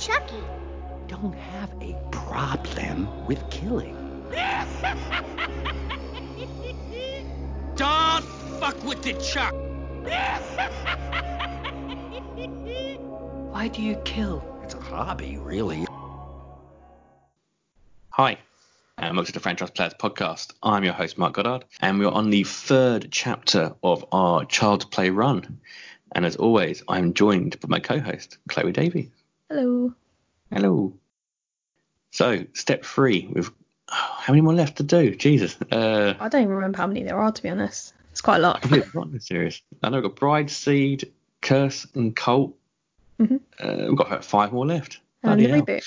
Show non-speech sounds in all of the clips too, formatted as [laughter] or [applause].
Chucky. Don't have a problem with killing. [laughs] Don't fuck with the Chuck. Why do you kill? It's a hobby, really. Hi, uh, and welcome to the Franchise Players Podcast. I'm your host, Mark Goddard, and we're on the third chapter of our Child's Play run. And as always, I'm joined by my co-host, Chloe Davey. Hello. Hello. So, step three, we've how many more left to do? Jesus. Uh, I don't even remember how many there are, to be honest. It's quite a lot. completely forgotten the series. I know we've got Bride, Seed, Curse, and Cult. Mhm. Uh, we've got about five more left. And the hell. reboot.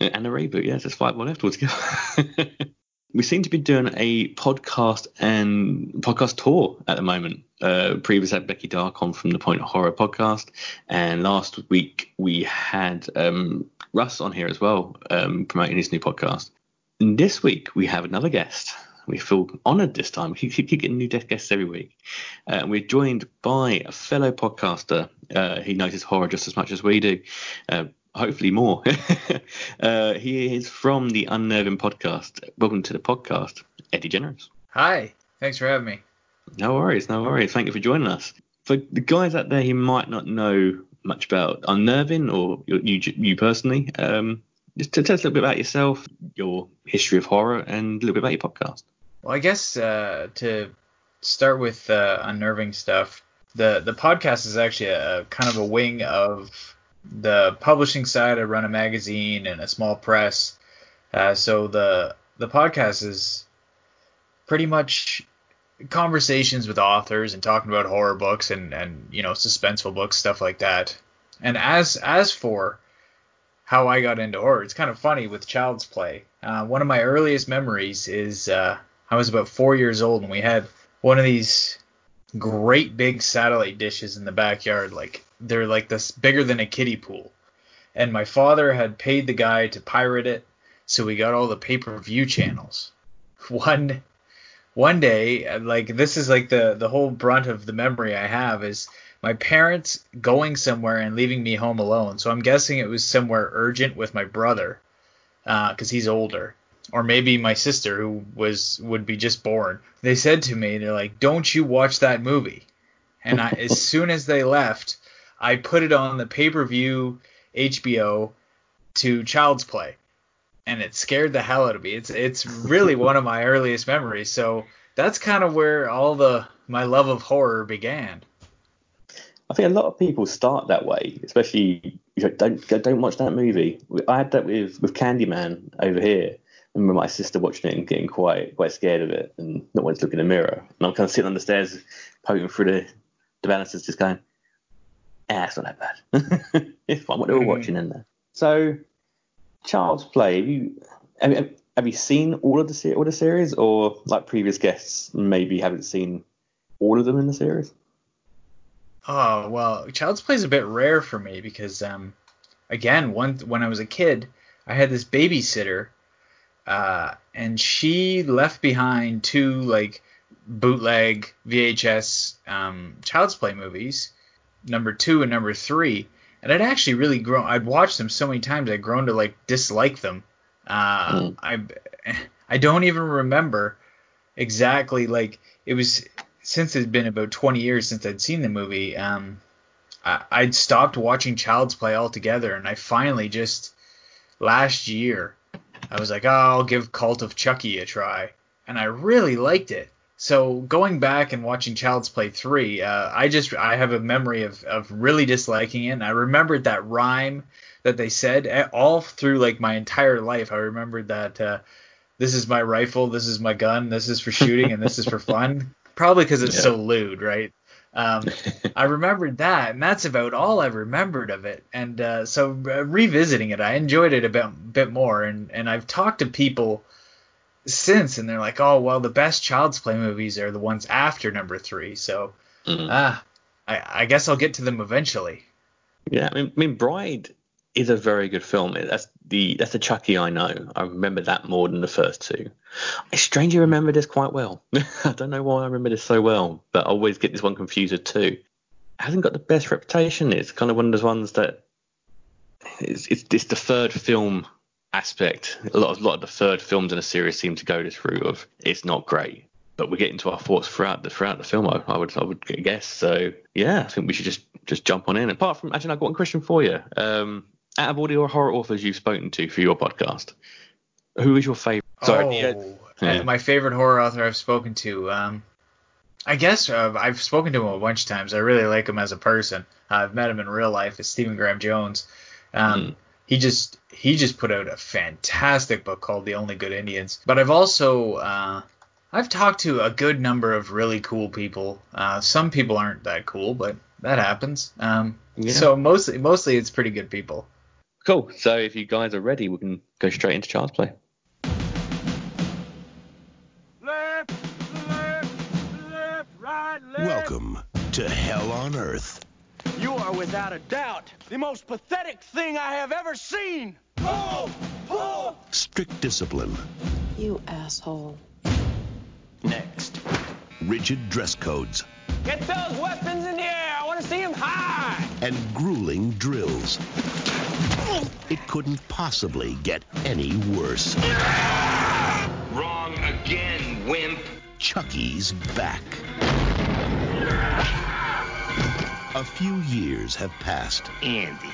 And a reboot, yes, there's five more left altogether. [laughs] we seem to be doing a podcast and podcast tour at the moment. Uh, previously had Becky Dark on from the Point of Horror podcast, and last week we had um, Russ on here as well, um, promoting his new podcast. And this week we have another guest. We feel honoured this time. We keep, getting new guests every week. Uh, we're joined by a fellow podcaster. Uh, he knows his horror just as much as we do. Hopefully more. [laughs] uh, he is from the Unnerving podcast. Welcome to the podcast, Eddie Generous. Hi, thanks for having me. No worries, no worries. Thank you for joining us. For the guys out there who might not know much about Unnerving or you, you, you personally, um, just to tell us a little bit about yourself, your history of horror, and a little bit about your podcast. Well, I guess uh, to start with uh, unnerving stuff, the the podcast is actually a, a kind of a wing of the publishing side. I run a magazine and a small press, uh, so the the podcast is pretty much conversations with authors and talking about horror books and and you know suspenseful books stuff like that. And as as for how I got into horror, it's kind of funny with Child's Play. Uh, one of my earliest memories is uh, I was about four years old and we had one of these great big satellite dishes in the backyard. Like they're like this bigger than a kiddie pool. And my father had paid the guy to pirate it, so we got all the pay-per-view channels. [laughs] One one day, uh, like this is like the the whole brunt of the memory I have is my parents going somewhere and leaving me home alone. So I'm guessing it was somewhere urgent with my brother, because he's older, or maybe my sister who was would be just born. They said to me, they're like, "Don't you watch that movie?" And I, as [laughs] soon as they left, I put it on the pay-per-view HBO to Child's Play, and it scared the hell out of me. It's it's really [laughs] one of my earliest memories. So that's kind of where all the my love of horror began. I think a lot of people start that way, especially you know, don't don't watch that movie. I had that with with Candyman over here. I remember my sister watching it and getting quite quite scared of it, and not wanting to look in the mirror. And I'm kind of sitting on the stairs, poking through the the banisters, just going, "Ah, it's not that bad. [laughs] it's fine. What they were Mhm. watching in there." So, Child's Play. Have you have, you- have you seen all of the se- all the series, or like previous guests maybe haven't seen all of them in the series? Oh well, Child's Play is a bit rare for me because um, again, one when I was a kid, I had this babysitter, uh, and she left behind two like bootleg VHS um, Child's Play movies, number two and number three, and I'd actually really grown. I'd watched them so many times, I'd grown to like dislike them. Uh, Mm. I [laughs] I don't even remember exactly like it was since it's been about 20 years since I'd seen the movie, um, I, I'd stopped watching Child's Play altogether, and I finally just last year I was like, oh, I'll give Cult of Chucky a try, and I really liked it. So going back and watching Child's Play 3, uh, I just I have a memory of, of really disliking it, and I remembered that rhyme that they said all through like my entire life. I remembered that uh, this is my rifle, this is my gun, this is for shooting, and this is for fun. [laughs] Probably because it's Yeah. so lewd, right? Um, [laughs] I remembered that, and that's about all I remembered of it. And uh, so uh, revisiting it, I enjoyed it a bit, bit more. And, and I've talked to people since, and they're like, "Oh, well, the best Child's Play movies are the ones after number three. So, Mm. ah, I, I guess I'll get to them eventually. Yeah, I mean, I mean, Bride is a very good film. That's the that's the Chucky I know. I remember that more than the first two. I strangely remember this quite well. [laughs] I don't know why I remember this so well, but I always get this one confused with two. Hasn't got the best reputation. It's kind of one of those ones that it's, it's it's the third film aspect. A lot of a lot of the third films in a series seem to go this route of it's not great, but we get into our thoughts throughout the throughout the film. I, I would I would guess. So yeah, I think we should just just jump on in. Apart from actually, I've got one question for you. Um, out of all the horror authors you've spoken to for your podcast, who is your favorite? Sorry, oh, yeah. uh, my favorite horror author I've spoken to. Um, I guess uh, I've spoken to him a bunch of times. I really like him as a person. I've met him in real life. It's Stephen Graham Jones. Um, Mm. He just he just put out a fantastic book called The Only Good Indians. But I've also uh, I've talked to a good number of really cool people. Uh, some people aren't that cool, but that happens. Um, Yeah. So mostly mostly it's pretty good people. Cool. So if you guys are ready, we can go straight into child's play. Left, left, left, right, left. Welcome to Hell on Earth. You are without a doubt the most pathetic thing I have ever seen. Pull, pull. Strict discipline, You asshole. Next. rigid dress codes, Get those weapons in the air. I want to see them high. and grueling drills. It couldn't possibly get any worse. Wrong again, wimp. Chucky's back. A few years have passed, Andy,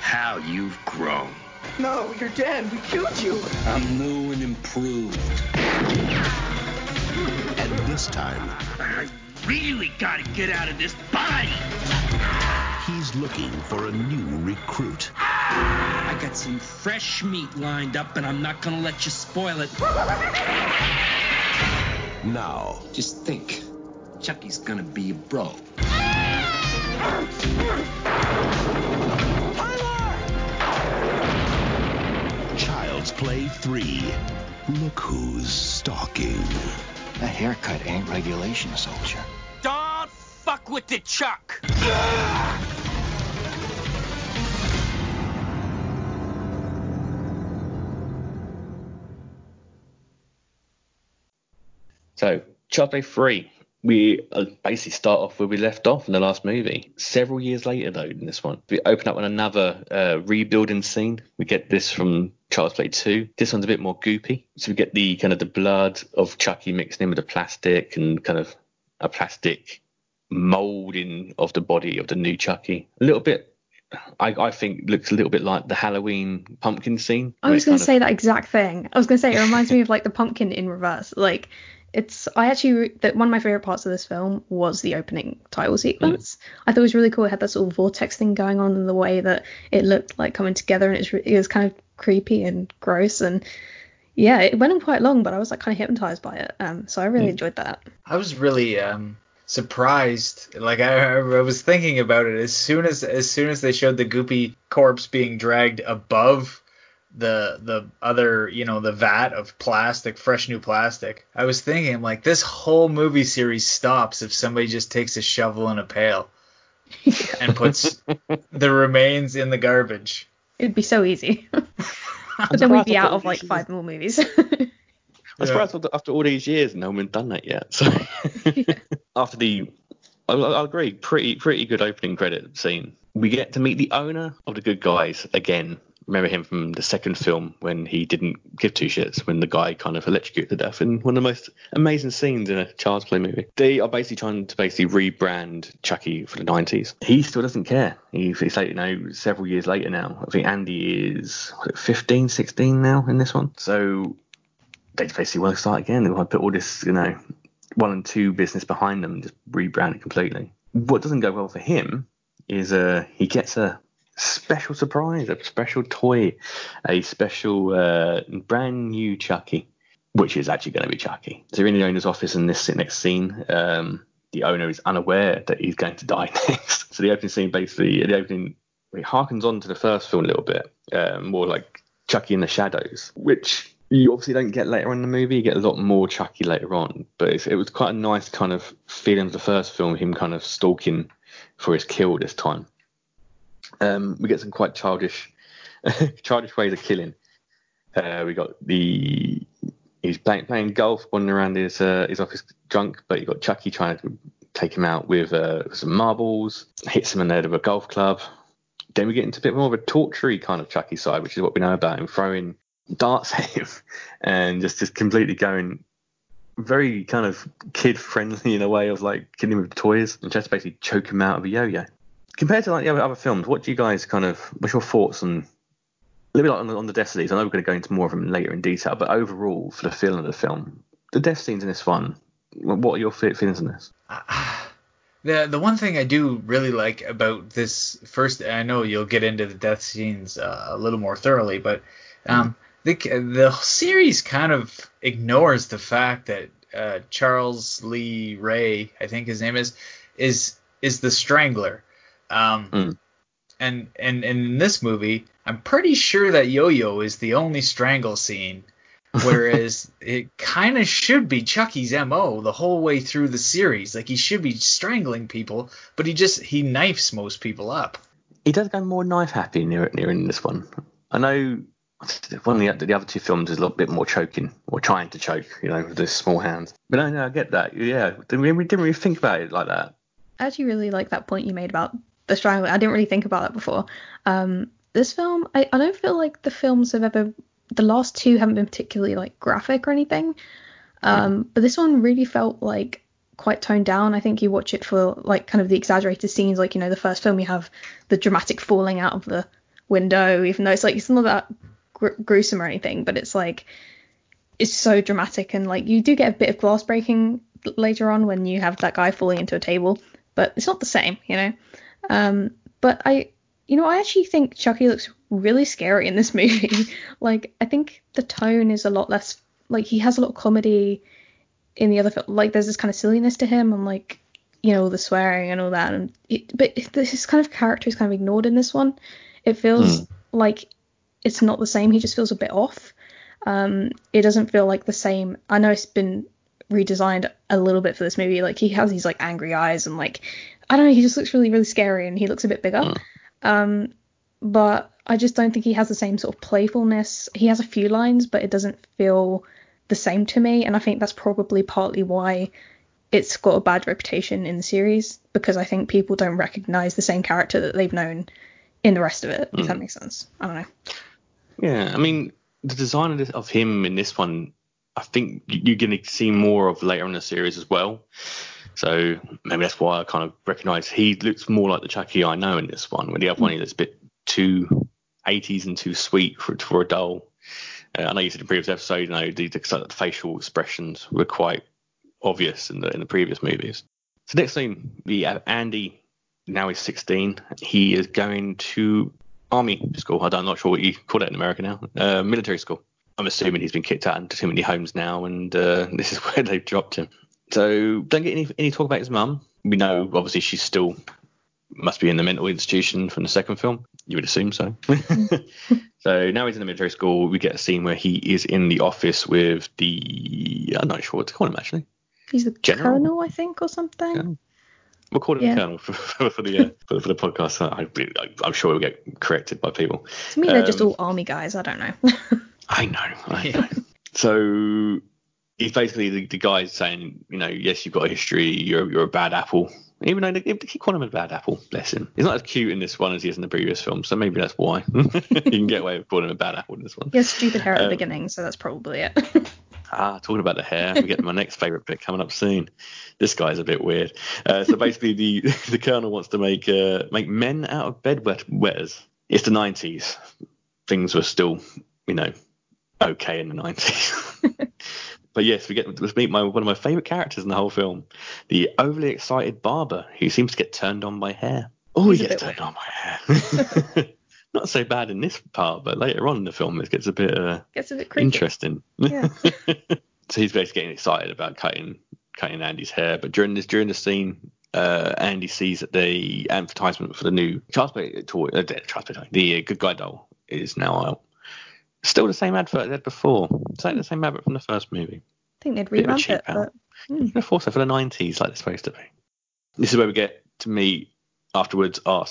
how you've grown. No, you're dead. We killed you. I'm new and improved. and this time I really gotta get out of this body. he's looking for a new recruit. I got some fresh meat lined up, and I'm not gonna let you spoil it. Now, Just think, Chucky's gonna be a bro. Child's Play 3. Look who's stalking. That haircut ain't regulation, soldier. With the Chuck. So, Play 3. We uh, basically start off where we left off in the last movie. Several years later, though, in this one, we open up on another uh, rebuilding scene. We get this from Child's Play 2. This one's a bit more goopy. So we get the kind of the blood of Chucky mixed in with the plastic and kind of a plastic molding of the body of the new Chucky. A little bit, I, I think, looks a little bit like the Halloween pumpkin scene. I was going kind to of- say that exact thing. I was going to say it reminds me of like the pumpkin in reverse. Like it's I actually that one of my favorite parts of this film was the opening title sequence. I thought it was really cool. It had that sort of vortex thing going on in the way that it looked like coming together, and it's re- it was kind of creepy and gross and. Yeah, it went on quite long, but I was like kind of hypnotized by it. Um, so I really enjoyed that. I was really um surprised. Like I, I was thinking about it as soon as as soon as they showed the goopy corpse being dragged above the the other you know the vat of plastic, fresh new plastic. I was thinking like this whole movie series stops if somebody just takes a shovel and a pail [laughs] and puts the remains in the garbage. It'd be so easy. [laughs] but then we'd be out of like five more movies. [laughs] I'm surprised after, after all these years, no one's done that yet. So [laughs] [laughs] after the, I, I agree, pretty pretty good opening credit scene. We get to meet the owner of the good guys again. Remember him from the second film when he didn't give two shits when the guy kind of electrocuted to death in one of the most amazing scenes in a child's play movie. They are basically trying to basically rebrand Chucky for the 90s. He still doesn't care. He, he's like, you know, several years later now. I think Andy is what, 15, 16 now in this one. So they basically want to start again. They want to put all this, you know, one and two business behind them and just rebrand it completely. What doesn't go well for him is uh, he gets a special surprise, a special toy, a special uh, brand new Chucky, which is actually going to be Chucky. So you're in the owner's office in this next scene. Um, the owner is unaware that he's going to die [laughs] next. So the opening scene basically, the opening, it harkens on to the first film a little bit, um, more like Chucky in the shadows, which you obviously don't get later on in the movie. You get a lot more Chucky later on, but it was quite a nice kind of feeling of the first film, him kind of stalking for his kill this time. Um, we get some quite childish, [laughs] childish ways of killing. Uh, we got the he's playing, playing golf, wandering around his uh, his office drunk, but you got Chucky trying to take him out with uh, some marbles, hits him in the head of a golf club, then we get into a bit more of a tortury kind of Chucky side, which is what we know about him, throwing darts [laughs] at him and just just completely going very kind of kid friendly in a way of like killing him with toys and just basically choke him out of a yo-yo. Compared to like the other, other films, what do you guys kind of what's your thoughts on a little bit like on the, on the death scenes? I know we're going to go into more of them later in detail, but overall for the feeling of the film, the death scenes in this one, what are your feelings on this? [sighs] The the one thing I do really like about this first, I know you'll get into the death scenes uh, a little more thoroughly, but um, the the series kind of ignores the fact that uh, Charles Lee Ray, I think his name is, is is the Strangler. Um, Mm. and, and and in this movie, I'm pretty sure that Yo-Yo is the only strangle scene, whereas [laughs] it kind of should be Chucky's mo the whole way through the series. Like he should be strangling people, but he just he knifes most people up. He does go more knife happy near near in this one. I know one of the, the other two films is a little bit more choking or trying to choke, you know, with those small hands. But I know I get that. Yeah, we didn't really think about it like that. I actually really like that point you made about the strangler. I didn't really think about that before. Um, this film, I, I don't feel like the films have ever, the last two haven't been particularly like graphic or anything. Um, but this one really felt like quite toned down. I think you watch it for like kind of the exaggerated scenes, like you know the first film you have the dramatic falling out of the window, even though it's like it's not that gr- gruesome or anything, but it's like it's so dramatic and like you do get a bit of glass breaking later on when you have that guy falling into a table, but it's not the same, you know. Um, but I, you know, I actually think Chucky looks really scary in this [laughs] movie. like I think the tone is a lot less like he has a lot of comedy in the other film. Like there's this kind of silliness to him and like you know the swearing and all that. And it, but this kind of character is kind of ignored in this one. It feels like it's not the same. He just feels a bit off. Um, it doesn't feel like the same. I know it's been redesigned a little bit for this movie. Like he has these like angry eyes and like I don't know. He just looks really really scary and he looks a bit bigger. Um, but I just don't think he has the same sort of playfulness. He has a few lines, but it doesn't feel the same to me. And I think that's probably partly why it's got a bad reputation in the series because I think people don't recognize the same character that they've known in the rest of it. If that makes sense. I don't know. Yeah, I mean, the design of, this, of him in this one, I think you- you're going to see more of later in the series as well. So maybe that's why I kind of recognise he looks more like the Chucky I know in this one. When the other one he looks a bit too 80s and too sweet for for a doll. Uh, I know you said in the previous episode, you know, the, the, facial expressions were quite obvious in the in the previous movies. So next thing, we have Andy. Now he's 16. He is going to army school. I I'm not sure what you call it in America now. Uh, military school. I'm assuming he's been kicked out into too many homes now, and uh, [laughs] this is where they've dropped him. So don't get any any talk about his mum. We know obviously she's still must be in the mental institution from the second film. You would assume so. [laughs] so now he's in the military school. We get a scene where he is in the office with the I'm not sure what to call him actually. He's the General? colonel, I think, or something. Yeah. We'll call him Yeah. the colonel for, [laughs] for, for the uh, for, for the podcast. I, I, I'm sure we'll get corrected by people. To me, they're just Um, all army guys. I don't know. [laughs] I know. I know. so he's basically the, the guy's saying, you know, yes, you've got a history. You're you're a bad apple. Even though they, they keep calling him a bad apple, bless him. He's not as cute in this one as he is in the previous film, so maybe that's why [laughs] you can get away with calling him a bad apple in this one. he has stupid hair at the Um, beginning, so that's probably it. Ah, talking about the hair, we get my next favourite bit coming up soon. This guy's a bit weird. Uh, so basically, the [laughs] the colonel wants to make uh, make men out of bed wet wetters. It's the 90s. Things were still, you know, okay in the 90s. [laughs] but yes, we get to meet my one of my favourite characters in the whole film, the overly excited barber who seems to get turned on by hair. Oh, he gets turned on by hair. [laughs] Not so bad in this part, but later on in the film, it gets a bit. Uh, Gets a bit creepy. Interesting. Yeah. [laughs] so he's basically getting excited about cutting cutting Andy's hair, but during this during the scene, uh, Andy sees that the advertisement for the new Charles Play toy, uh, the- Charles toy, the uh, Good Guy doll is now out. Still the same advert they had before. It's like the same advert from the first movie. I think they'd Bit of a revamp cheap it, but mm, thought so for the 90s, like they're supposed to be. This is where we get to meet afterwards our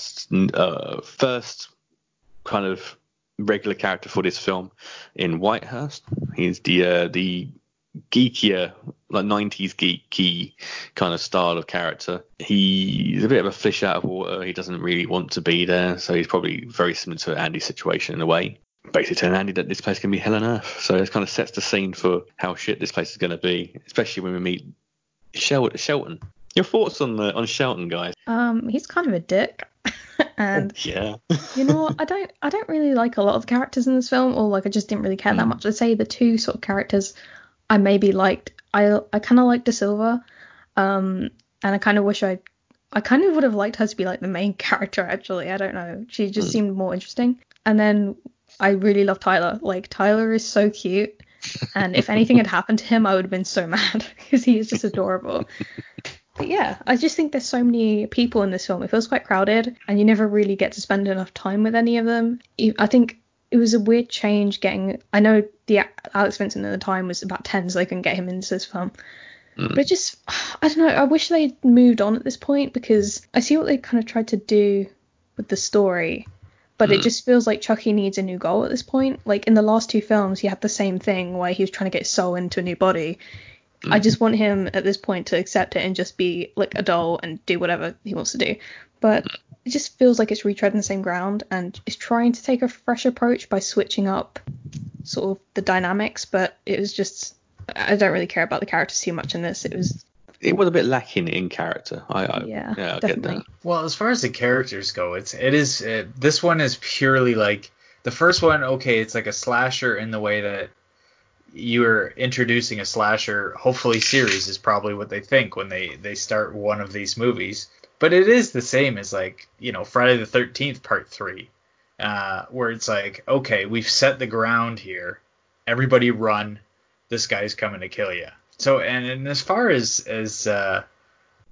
uh, first kind of regular character for this film in Whitehurst. He's the uh, the geekier, like 90s geeky kind of style of character. He's a bit of a fish out of water. He doesn't really want to be there, so he's probably very similar to Andy's situation in a way. Basically, telling Andy that this place can be hell on earth. So it kind of sets the scene for how shit this place is going to be, especially when we meet Shel- Shelton. Your thoughts on the on Shelton, guys? Um, he's kind of a dick. [laughs] and Yeah. you know? [laughs] I don't I don't really like a lot of characters in this film, or like I just didn't really care that much. I'd say the two sort of characters I maybe liked. I I kind of liked De Silva, um, and I kind of wish I I kind of would have liked her to be like the main [laughs] character. Actually, I don't know. She just seemed more interesting. And then I really love Tyler. Like Tyler is so cute. And if anything had happened to him, I would have been so mad because he is just adorable. But yeah, I just think there's so many people in this film. It feels quite crowded, and you never really get to spend enough time with any of them. I think it was a weird change getting. I know the Alex Vincent at the time was about 10, so they couldn't get him into this film. Mm. But it just, I don't know. I wish they'd moved on at this point because I see what they kind of tried to do with the story, but it mm. just feels like Chucky needs a new goal at this point. Like in the last two films, he had the same thing where he was trying to get his soul into a new body. I mm. just want him at this point to accept it and just be like a doll and do whatever he wants to do. But mm. it just feels like it's retreading the same ground and is trying to take a fresh approach by switching up sort of the dynamics. But it was just I don't really care about the characters too much in this. It was It was a bit lacking in character. I, I Yeah, yeah, I get definitely. that. Well, as far as the characters go, it's it is it, this one is purely like the first one. Okay, it's like a slasher in the way that you're introducing a slasher. Hopefully, series is probably what they think when they they start one of these movies. But it is the same as like you know Friday the Thirteenth Part Three, uh, where it's like okay, we've set the ground here. Everybody run. This guy's coming to kill you. So and, and as far as as uh,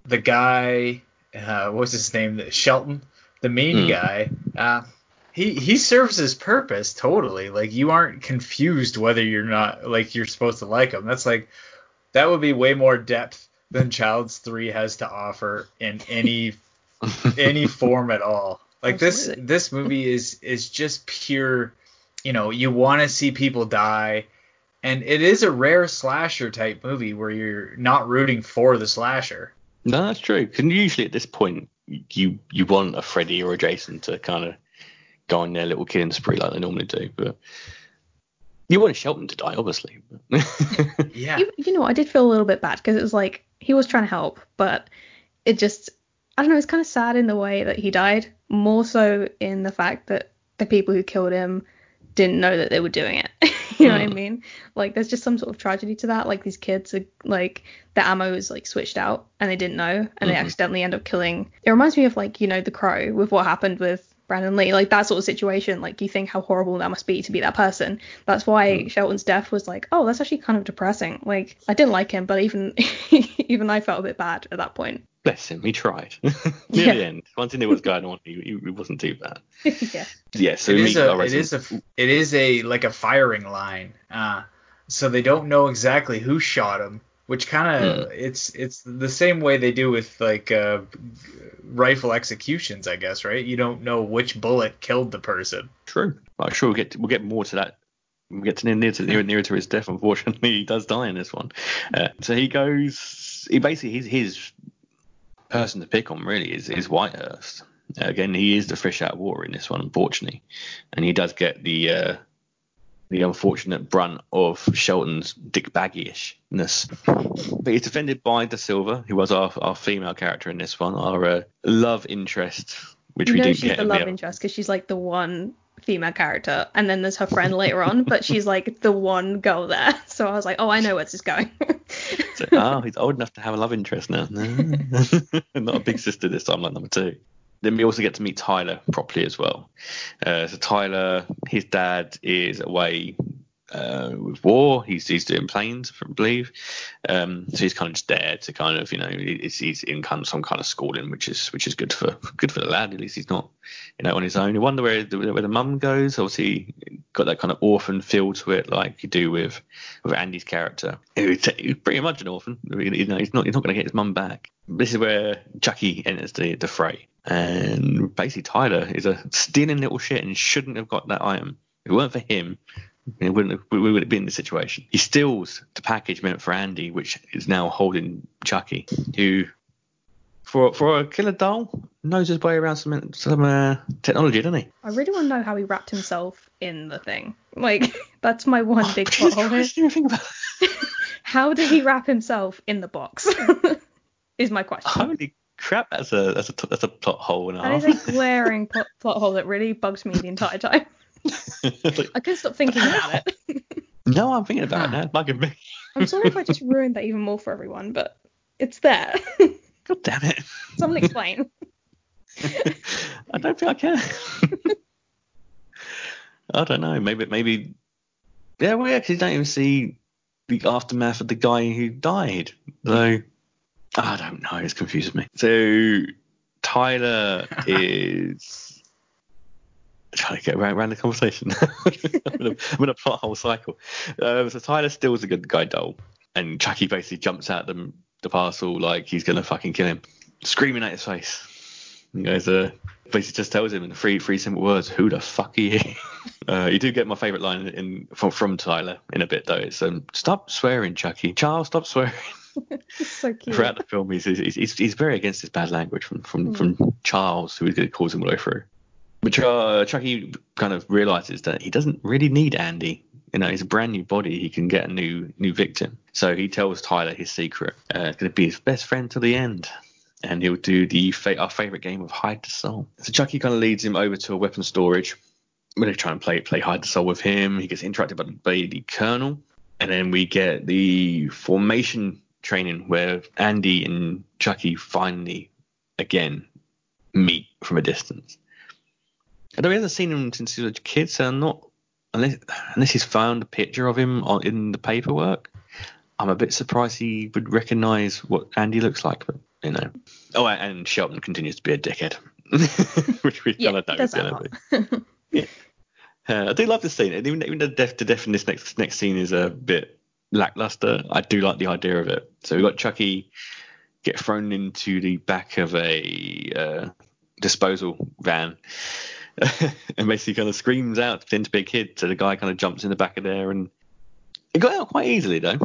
the guy, uh, what's his name? Shelton, the main Hmm. guy. He he serves his purpose totally. Like you aren't confused whether you're not like you're supposed to like him. That's like that would be way more depth than Child's Three has to offer in any [laughs] any form at all. Like Absolutely. this this movie is is just pure. You know, you want to see people die, and it is a rare slasher type movie where you're not rooting for the slasher. No, that's true. Because usually at this point, you you want a Freddy or a Jason to kind of go on their little killing spree like they normally do, but you want Shelton to die, obviously. but- [laughs] Yeah. you, you know I did feel a little bit bad because it was like he was trying to help, but it just I don't know. It's kind of sad in the way that he died, more so in the fact that the people who killed him didn't know that they were doing it. [laughs] you know what I Mm. mean? Like there's just some sort of tragedy to that. Like these kids are like the ammo is like switched out and they didn't know and they Mhm. accidentally end up killing. It reminds me of like you know the crow with what happened with Brandon Lee, like that sort of situation. Like you think how horrible that must be to be that person. That's why Shelton's death was like, oh, that's actually kind of depressing. Like I didn't like him, but even [laughs] even I felt a bit bad at that point. Bless him, he tried. [laughs] Near Yeah. the end, once he knew what was going on, he, he, he wasn't too bad. [laughs] yeah. Yeah, so it we is meet a it is a it is a like a firing line uh so they don't know exactly who shot him which kind of it's it's the same way they do with like uh rifle executions i guess right you don't know which bullet killed the person True. I'm sure we'll get to, we'll get more to that. We'll get to near, near to near, nearer to his death. Unfortunately, [laughs] he does die in this one. Uh, so he goes. He basically his his person to pick on really is is Whitehurst. Again, he is the fish out of water in this one, unfortunately, and he does get the uh, the unfortunate brunt of Shelton's dick baggyish-ness. But he's defended by De Silva, who was our our female character in this one, our uh, love interest, which You we know didn't she's get the love the interest because she's like the one female character, and then there's her friend later on, but she's like the one girl there. [laughs] So I was like, oh, I know where this is going. [laughs] So, oh, he's old enough to have a love interest now. No. [laughs] Not a big sister this time, like number two. Then we also get to meet Tyler properly as well. Uh, so Tyler, his dad is away uh, with war. He's he's doing planes, I believe. Um, so he's kind of just there to kind of you know he's, he's in kind of some kind of schooling, which is which is good for good for the lad. At least he's not you know on his own. You wonder where the, where the mum goes. Obviously, got that kind of orphan feel to it, like you do with with Andy's character. Who's pretty much an orphan. You know, he's not he's not going to get his mum back. This is where Chucky enters the the fray, and basically Tyler is a stealing little shit and shouldn't have got that item. If it weren't for him, We wouldn't have, we wouldn't be in this situation. He steals the package meant for Andy, which is now holding Chucky, who, for for a killer doll, knows his way around some some uh, technology, doesn't he? I really want to know how he wrapped himself in the thing. Like [laughs] that's my one big plot hole here. Didn't think about [laughs] How did he wrap himself in the box? [laughs] is my question. Holy crap, that's a that's a that's a plot hole and a That half. is a [laughs] glaring plot, plot hole that really bugs me the entire time. [laughs] I couldn't stop thinking about it. [laughs] no, I'm thinking about it now. It's bugging me. I'm sorry if I just ruined that even more for everyone, but it's there. God damn it. Someone explain. I don't think I can. I don't know. Maybe maybe. Yeah, we actually don't even see the aftermath of the guy who died. So I don't know. It's confusing me. So Tyler [laughs] is trying to get around, around the conversation. [laughs] I'm, in a, plot hole cycle. Um, so Tyler steals a good guy doll, and Chucky basically jumps out the the parcel like he's gonna fucking kill him, screaming at his face. And goes, uh, basically just tells him in three three simple words, "Who the fuck are you?" [laughs] uh, you do get my favourite line in from, from Tyler in a bit though. It's um, "Stop swearing, Chucky. Charles, stop swearing." [laughs] So cute. Throughout the film, he's, he's, he's, he's very against this bad language from from, from Charles, who calls him all the way through. But uh, Chucky kind of realizes that he doesn't really need Andy. You know, he's a brand new body. He can get a new new victim. So he tells Tyler his secret. Uh, it's going to be his best friend till the end. And he'll do the fa- our favorite game of hide the soul. So Chucky kind of leads him over to a weapon storage. We're going to try and play play hide the soul with him. He gets interacted by, by the colonel. And then we get the formation training where Andy and Chucky finally again meet from a distance. Although he hasn't seen him since he was a kid, so I'm not unless unless he's found a picture of him on, in the paperwork. I'm a bit surprised he would recognise what Andy looks like, but you know. Oh, and Shelton continues to be a dickhead, [laughs] which we Yeah, kind of know he he's does that going a to lot. be. Uh, I do love this scene. Even even though death to death in this next next scene is a bit lackluster, I do like the idea of it. So we've got Chucky get thrown into the back of a uh, disposal van [laughs] and basically kind of screams out pretending to kid. So the guy kind of jumps in the back of there and it got out quite easily though.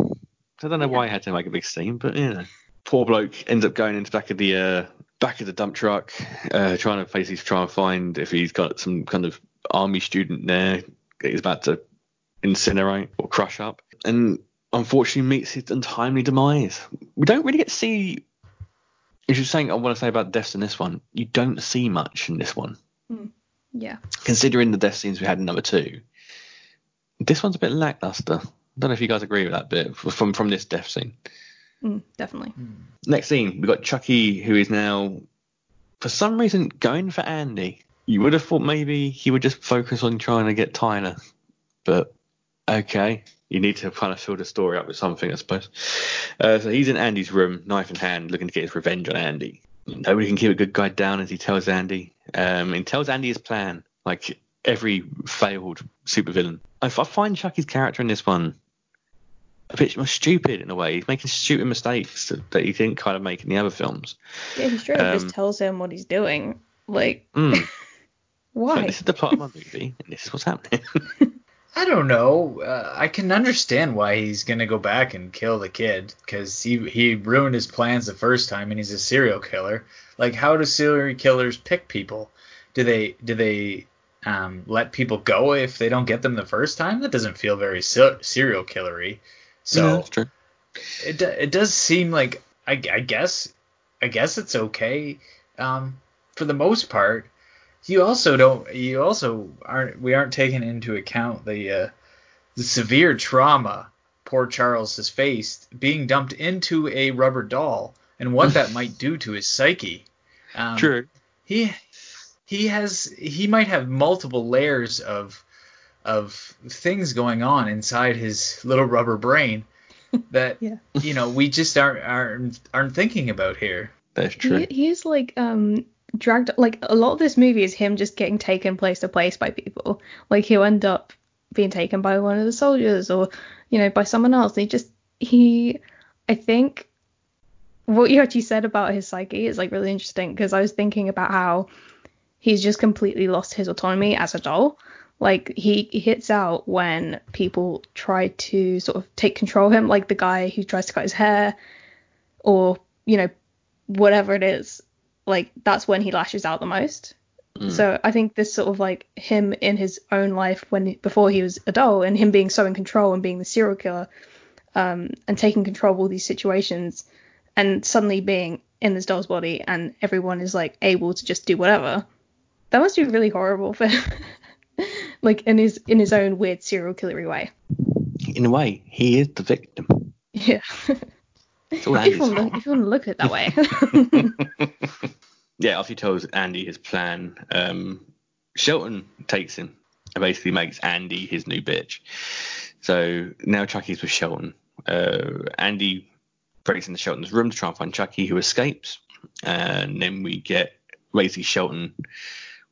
So I don't know why he had to make a big scene, but you know, poor bloke ends up going into the back of the uh, back of the dump truck, uh, trying to basically try and find if he's got some kind of army student there he's about to incinerate or crush up, and unfortunately meets his untimely demise. We don't really get to see. As you're saying, I want to say about deaths in this one, you don't see much in this one, Yeah. considering the death scenes we had in number two. This one's a bit lackluster. I don't know if you guys agree with that bit from from this death scene. Mm, definitely. Next scene, we've got Chucky, who is now, for some reason, going for Andy. You would have thought maybe he would just focus on trying to get Tyler, but okay, you need to kind of fill the story up with something, I suppose. Uh, so he's in Andy's room, knife in hand, looking to get his revenge on Andy. Nobody can keep a good guy down, as he tells Andy. Um, and tells Andy his plan, like every failed supervillain. I, I find Chucky's character in this one a bit more stupid in a way. He's making stupid mistakes that, that he didn't kind of make in the other films. Yeah, he straight Um, just tells him what he's doing. Like, [laughs] Mm. So why? this is the plot of my movie, and this is what's happening. [laughs] I don't know. Uh, I can understand why he's gonna go back and kill the kid because he he ruined his plans the first time and he's a serial killer. Like, how do serial killers pick people? Do they do they um, let people go if they don't get them the first time? That doesn't feel very se- serial killery. So Yeah, it it does seem like I, I guess I guess it's okay um, for the most part. You also don't you also aren't we aren't taking into account the uh, the severe trauma poor Charles has faced being dumped into a rubber doll and what that [laughs] might do to his psyche. Um, True. he he has he might have multiple layers of of things going on inside his little rubber brain [laughs] that Yeah. you know we just aren't aren't aren't thinking about here. That's true. He, he's like um dragged like a lot of this movie is him just getting taken place to place by people. Like he'll end up being taken by one of the soldiers or you know by someone else. He just he I think what you actually said about his psyche is like really interesting because I was thinking about how he's just completely lost his autonomy as a doll. Like he, he hits out when people try to sort of take control of him, like the guy who tries to cut his hair, or you know, whatever it is. Like that's when he lashes out the most. So I think this sort of like him in his own life when before he was adult and him being so in control and being the serial killer, um, and taking control of all these situations, and suddenly being in this doll's body and everyone is like able to just do whatever. That must be really horrible for [laughs] like in his in his own weird serial killery way. In a way, he is the victim. Yeah. [laughs] It's all if, you want to if you want to look at it that way. [laughs] [laughs] yeah, after he tells Andy his plan, um, Shelton takes him and basically makes Andy his new bitch. So now Chucky's with Shelton. Uh, Andy breaks into Shelton's room to try and find Chucky, who escapes. And then we get basically Shelton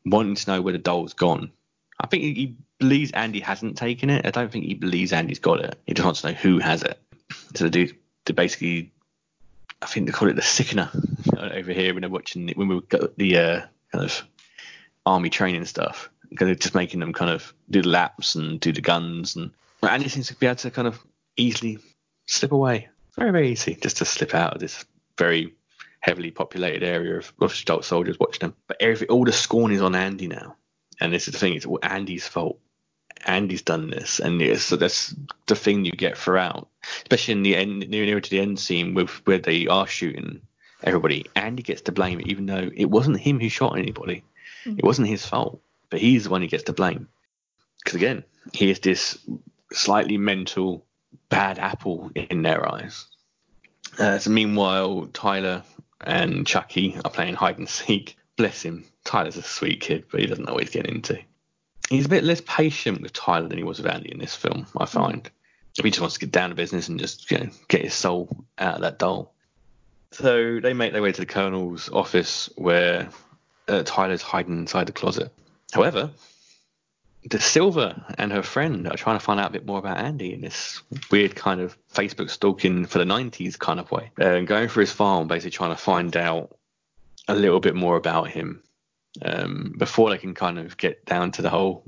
wanting to know where the doll's gone. I think he, believes Andy hasn't taken it. I don't think he believes Andy's got it. He just wants to know who has it. So they do to basically I think they call it the sickener over here when they're watching when we got the uh, kind of army training stuff. Because they're just making them kind of do the laps and do the guns and and seems to be able to kind of easily slip away. Very very easy just to slip out of this very heavily populated area of, of adult soldiers watching them. But everything, all the scorn is on Andy now, and this is the thing. It's all Andy's fault. Andy's done this, and it's, so that's the thing you get throughout, especially in the end, near, near to the end scene with where they are shooting everybody. Andy gets to blame, even though it wasn't him who shot anybody. It wasn't his fault, but he's the one who gets to blame. Because again, he is this slightly mental bad apple in their eyes. Uh, so meanwhile, Tyler and Chucky are playing hide and seek. Bless him. Tyler's a sweet kid, but he doesn't always get into. He's a bit less patient with Tyler than he was with Andy in this film, I find. He just wants to get down to business and just you know, get his soul out of that doll. So they make their way to the colonel's office where uh, Tyler's hiding inside the closet. However, De Silva and her friend are trying to find out a bit more about Andy in this weird kind of Facebook stalking for the 90s kind of way. And going through his and basically trying to find out a little bit more about him um, before they can kind of get down to the whole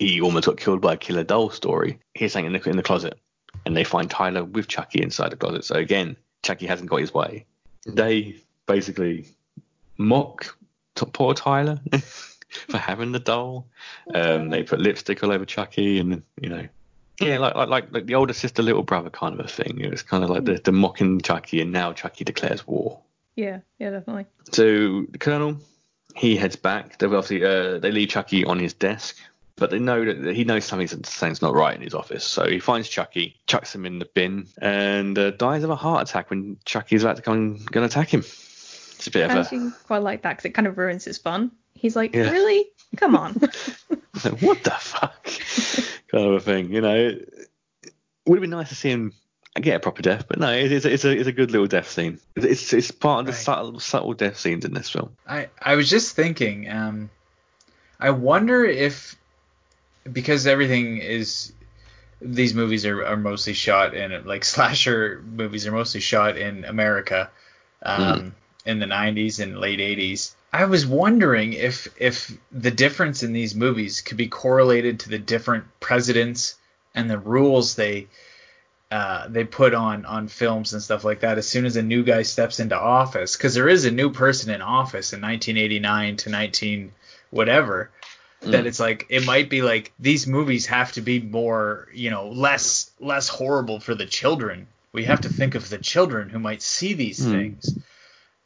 he almost got killed by a killer doll story. He's saying in the, in the closet. And they find Tyler with Chucky inside the closet. So again, Chucky hasn't got his way. They basically mock t- poor Tyler [laughs] for having the doll. Um, they put lipstick all over Chucky, and you know, yeah, like like like, like the older sister, little brother kind of a thing. It was kind of like the, the mocking Chucky, and now Chucky declares war. yeah, yeah, definitely. So the colonel, he heads back. They obviously uh, they leave Chucky on his desk, but they know that he knows something's, something's not right in his office. So he finds Chucky, chucks him in the bin, and uh, dies of a heart attack when Chucky's about to come and going to attack him. It's a bit I of a actually quite like that because it kind of ruins his fun. He's like, Yeah. really? Come on. [laughs] what the fuck [laughs] kind of a thing, you know. It would have been nice to see him get a proper death, but no, it- it's, it's a it's a good little death scene. It's it's part of the Right. subtle subtle death scenes in this film. I I was just thinking. Um, I wonder if because everything is these movies are, are mostly shot in like [laughs] slasher movies are mostly shot in America, um, in the 90s and late 80s. I was wondering if if the difference in these movies could be correlated to the different presidents and the rules they uh, they put on on films and stuff like that as soon as a new guy steps into office because there is a new person in office in 1989 to 19 whatever that it's like it might be like these movies have to be more you know less less horrible for the children. We have to think of the children who might see these things.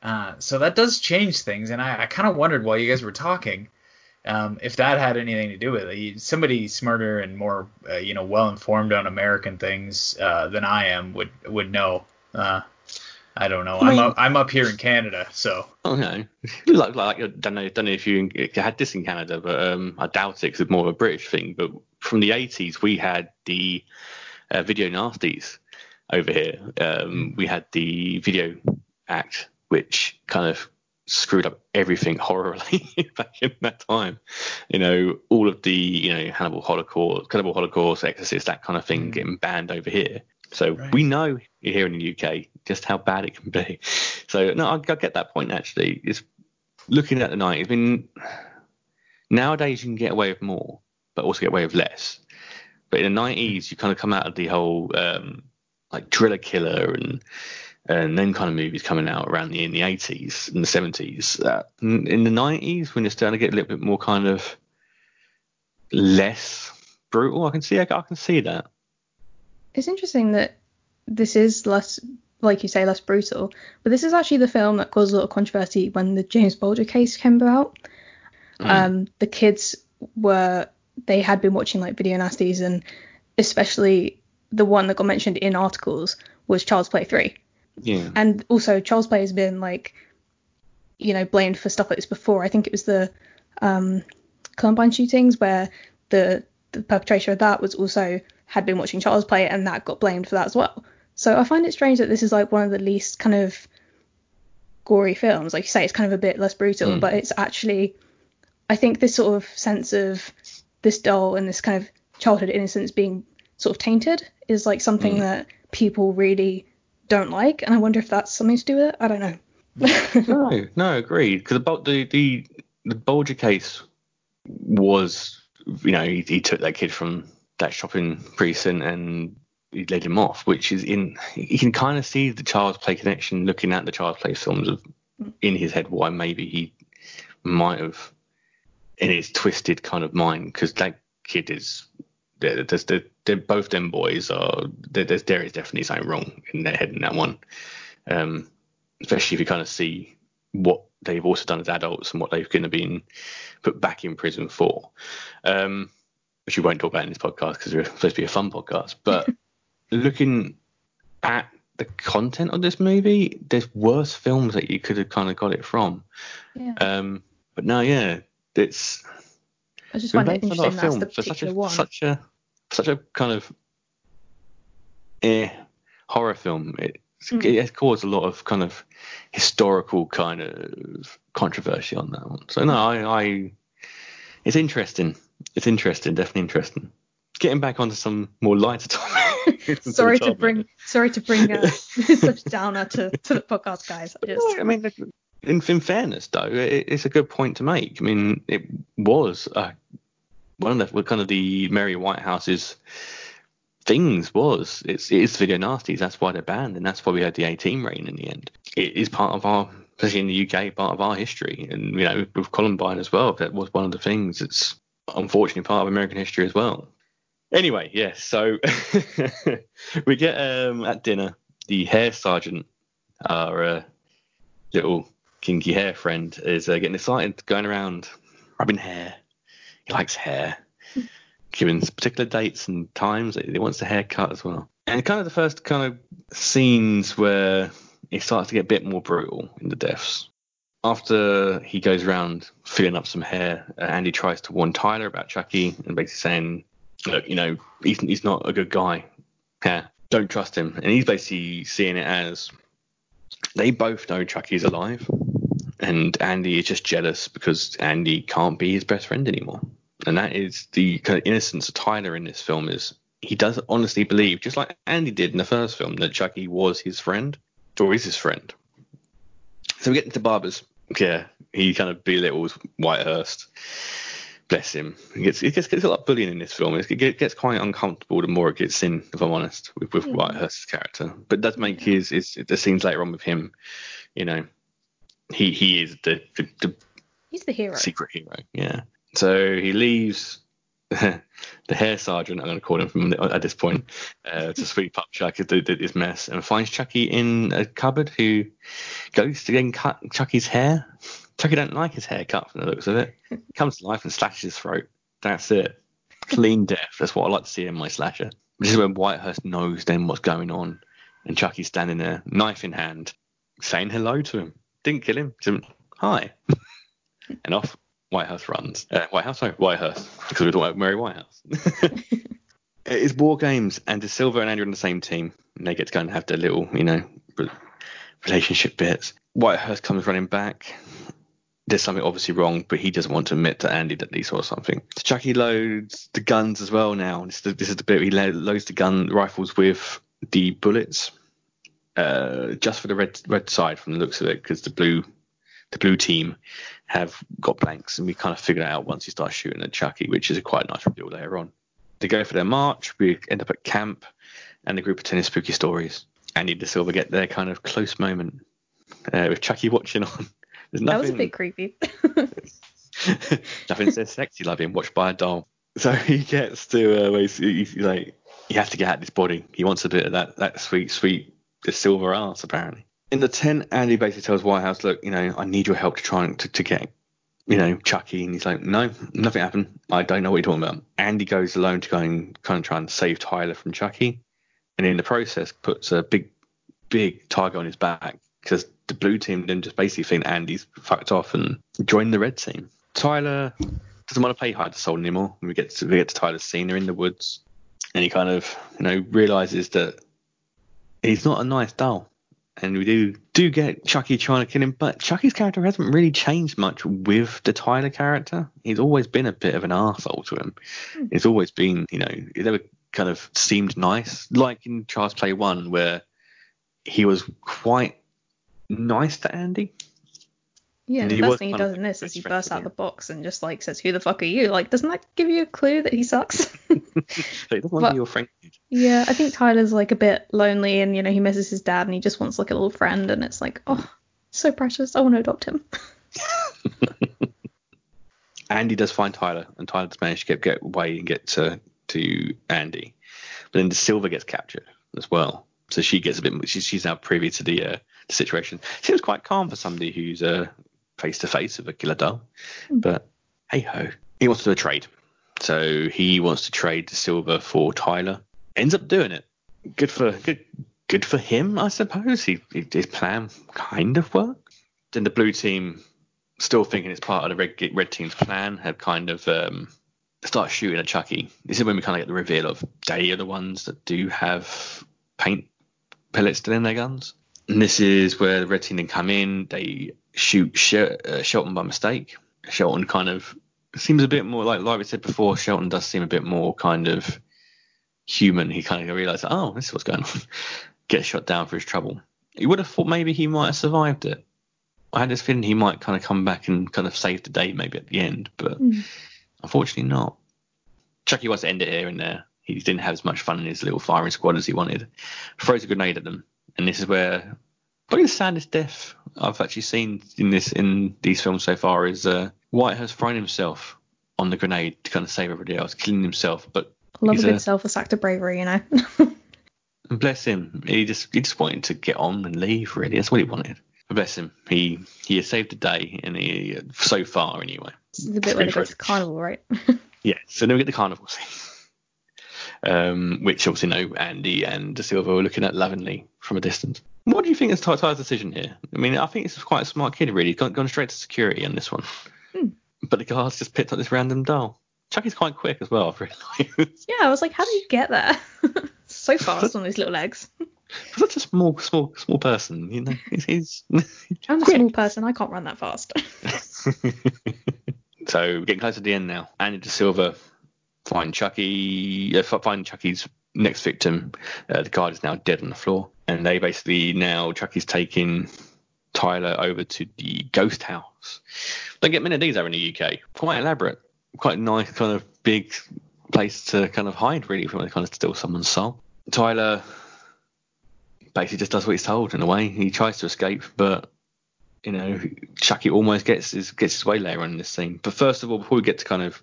Uh, so that does change things and i, I kind of wondered while you guys were talking um, if that had anything to do with it somebody smarter and more uh, you know well informed on american things uh, than i am would would know uh, i don't know I i'm up, i'm up here in canada so Oh no, [laughs] like like I don't know, don't know if you had this in Canada, but um, I doubt it 'cause it's more of a British thing. But from the 80s, we had the uh, video nasties over here. Um, we had the Video Act, which kind of screwed up everything [laughs] horribly back in that time. You know, all of the you know Hannibal Holocaust, Cannibal Holocaust, Exorcist, that kind of thing getting banned over here. So Right. we know here in the UK just how bad it can be. [laughs] So no, I, I get that point actually. It's looking at the 90s. I mean, nowadays you can get away with more. but also get away with less. But in the 90s, you kind of come out of the whole um, like Driller Killer and and then kind of movies coming out around the in the 80s and the 70s. Uh, in the 90s, when it's starting to get a little bit more kind of less brutal, I can see I, I can see that. It's interesting that this is less, like you say, less brutal, but this is actually the film that caused a lot of controversy when the James Bulger case came about. Mm. Um, the kids were they had been watching like video nasties, and especially the one that got mentioned in articles was Child's Play 3. Yeah. And also Child's Play has been like, you know, blamed for stuff like this before. I think it was the um, Columbine shootings where the the perpetrator of that was also had been watching Child's Play and that got blamed for that as well. So I find it strange that this is like one of the least kind of gory films. Like you say, it's kind of a bit less brutal, mm. but it's actually, I think this sort of sense of this doll and this kind of childhood innocence being sort of tainted is like something mm. that people really don't like, and I wonder if that's something to do with it. I don't know. Mm. [laughs] no, no, agreed. Because about the the the Bulger case was, you know, he, he took that kid from that shopping precinct and he led him off, which is in you can kind of see the Child's Play connection looking at the Child's Play films of mm. in his head why maybe he might have in his twisted kind of mind because that kid is there's, there's, they're, both them boys are there's there is definitely something wrong in their head in that one, um, especially if you kind of see what they've also done as adults and what they've kind of been put back in prison for, um, which we won't talk about in this podcast because we're supposed to be a fun podcast. But [laughs] looking at the content of this movie, there's worse films that you could have kind of got it from. Yeah. Um, but no, yeah, it's. I just find it interesting that's the particular such a, one. Such a such a kind of eh, horror film. It, mm. it has caused a lot of kind of historical kind of controversy on that one. So no, I, I it's interesting. It's interesting, definitely interesting. Getting back onto some more lighter [laughs] topics. sorry to bring sorry to bring uh, [laughs] such downer to, to the podcast, guys. I, just... I mean, in, in fairness, though, it, it's a good point to make. I mean, it was a one of the kind of the Mary Whitehouse's things was it's it is video nasties. That's why they're banned, and that's why we had the 18 rain in the end. It is part of our, especially in the UK, part of our history, and you know with Columbine as well. That was one of the things. It's unfortunately part of American history as well. Anyway, yes. So [laughs] we get um, at dinner the hair sergeant, our uh, little kinky hair friend, is uh, getting excited, going around rubbing hair he likes hair. Given particular dates and times, he wants a haircut as well. And kind of the first kind of scenes where it starts to get a bit more brutal in the deaths. After he goes around filling up some hair, uh, Andy tries to warn Tyler about Chucky and basically saying, look, you know, he's, he's not a good guy. Yeah, don't trust him. And he's basically seeing it as they both know Chucky's alive and Andy is just jealous because Andy can't be his best friend anymore. And that is the kind of innocence of Tyler in this film is he does honestly believe, just like Andy did in the first film, that Chucky was his friend or is his friend. So we get into Barbers. Yeah, he kind of belittles Whitehurst. Bless him. He gets, it gets, gets a lot of bullying in this film. It gets quite uncomfortable the more it gets in, if I'm honest, with, with hmm. Whitehurst's character. But does make his, his the scenes later on with him, you know, he he is the, the, the he's the hero, secret hero. Yeah. So he leaves [laughs] the hair sergeant, I'm going to call him from at this point, uh, to sweep up Chucky this mess and finds Chucky in a cupboard. Who goes to then cut Chucky's hair. Chucky don't like his hair cut from the looks of it. Comes to life and slashes his throat. That's it. Clean [laughs] death. That's what I like to see in my slasher. This is when Whitehurst knows then what's going on, and Chucky's standing there, knife in hand, saying hello to him. Didn't kill him. Just hi. [laughs] and off Whitehouse runs. Uh, sorry, Whitehouse, because we're talking about Mary Whitehouse. [laughs] it is War Games, and De Silva and Andrew on the same team. And they get to go and have their little, you know, relationship bits. Whitehurst comes running back. There's something obviously wrong, but he doesn't want to admit to Andy that he saw something. So Chucky loads the guns as well now. This is the, this is the bit he loads the gun rifles with the bullets uh, just for the red red side from the looks of it, because the blue the blue team have got blanks, and we kind of figure it out once you start shooting at Chucky, which is a quite nice reveal later on. They go for their march. We end up at camp, and the group are telling spooky stories. Andy De Silva get their kind of close moment uh, with Chucky watching on. [laughs] There's nothing, That was a bit creepy. [laughs] [laughs] nothing says sexy like being watched by a doll. So he gets to uh, where he's, he's like, you have to get out of this body. He wants a bit of that that sweet, sweet De Silva ass apparently. In the tent, Andy basically tells White House, look, you know, I need your help to try and to, to get, you know, Chucky. And he's like, no, nothing happened. I don't know what you're talking about. Andy goes alone to go and kind of try and save Tyler from Chucky. And in the process, puts a big, big target on his back because the blue team then just basically think Andy's fucked off and join the red team. Tyler doesn't want to play hide the soul anymore. When we get to we get to Tyler's scene, they're in the woods, and he kind of you know realizes that he's not a nice doll. And we do do get Chucky trying to kill him, but Chucky's character hasn't really changed much with the Tyler character. He's always been a bit of an arsehole to him. Hmm. He's always been, you know, he never kind of seemed nice, like in Child's Play One, where he was quite nice to Andy. Yeah, And the first thing he does in this is he bursts out the box and just like says, "Who the fuck are you?" Like, doesn't that give you a clue that he sucks? [laughs] [laughs] He doesn't want to be your friend. yeah, I think Tyler's like a bit lonely, and you know he misses his dad, and he just wants like a little friend, and it's like, oh, so precious. I want to adopt him. [laughs] Andy does find Tyler, and Tyler does manage to get, get away and get to to Andy. But then De Silva gets captured as well, so she gets a bit. She's, she's now privy to the, uh, the situation. Seems quite calm for somebody who's uh, face to face with a killer doll. But hey ho, he wants to do a trade. So he wants to trade De Silva for Tyler. Ends up doing it. Good for good good for him, I suppose. He, his plan kind of worked. Then the blue team still thinking it's part of the red, red team's plan, have kind of um, start shooting at Chucky. This is when we kind of get the reveal of they are the ones that do have paint pellets still in their guns. And this is where the red team then come in. They shoot uh, Shelton by mistake. Shelton kind of seems a bit more like like we said before. Shelton does seem a bit more kind of human. He kind of realizes, oh, this is what's going on. [laughs] Gets shot down for his trouble. You would have thought maybe he might have survived it. I had this feeling he might kind of come back and kind of save the day maybe at the end, but unfortunately not. Chucky wants to end it here and there. He didn't have as much fun in his little firing squad as he wanted. Throws a grenade at them, and this is where probably the saddest death I've actually seen in this in these films so far is uh, Whitehurst thrown himself on the grenade to kind of save everybody else, killing himself. But love a good a- selfless act of bravery, you know. And [laughs] bless him. He just he just wanted to get on and leave. Really, that's what he wanted. Bless him. He he has saved the day, and he so far anyway. This is the bit where they go to the carnival, right? [laughs] Yeah. So then we get the carnival scene, [laughs] um, which obviously no Andy and De Silva were looking at lovingly from a distance. What do you think is Tyler's decision here? I mean, I think it's quite a smart kid. Really, He's gone, gone straight to security on this one. But the guards just picked up this random doll. Chucky's quite quick as well. I've realised. [laughs] yeah, I was like, how do you get there? [laughs] so fast on those little legs. For such a small, small, small person, you know, he's, he's I'm a quick. small person. I can't run that fast. [laughs] so getting close to the end now. Andy De Silva find Chucky, uh, fi- find Chucky's next victim. Uh, the guard is now dead on the floor, and they basically now Chucky's taking Tyler over to the ghost house. Don't get many of these over in the UK. Quite elaborate, quite nice, kind of big place to kind of hide really from kind of steal someone's soul. Tyler basically just does what he's told in a way. He tries to escape, but you know, Chucky almost gets his gets his way later on in this scene. But first of all, before we get to kind of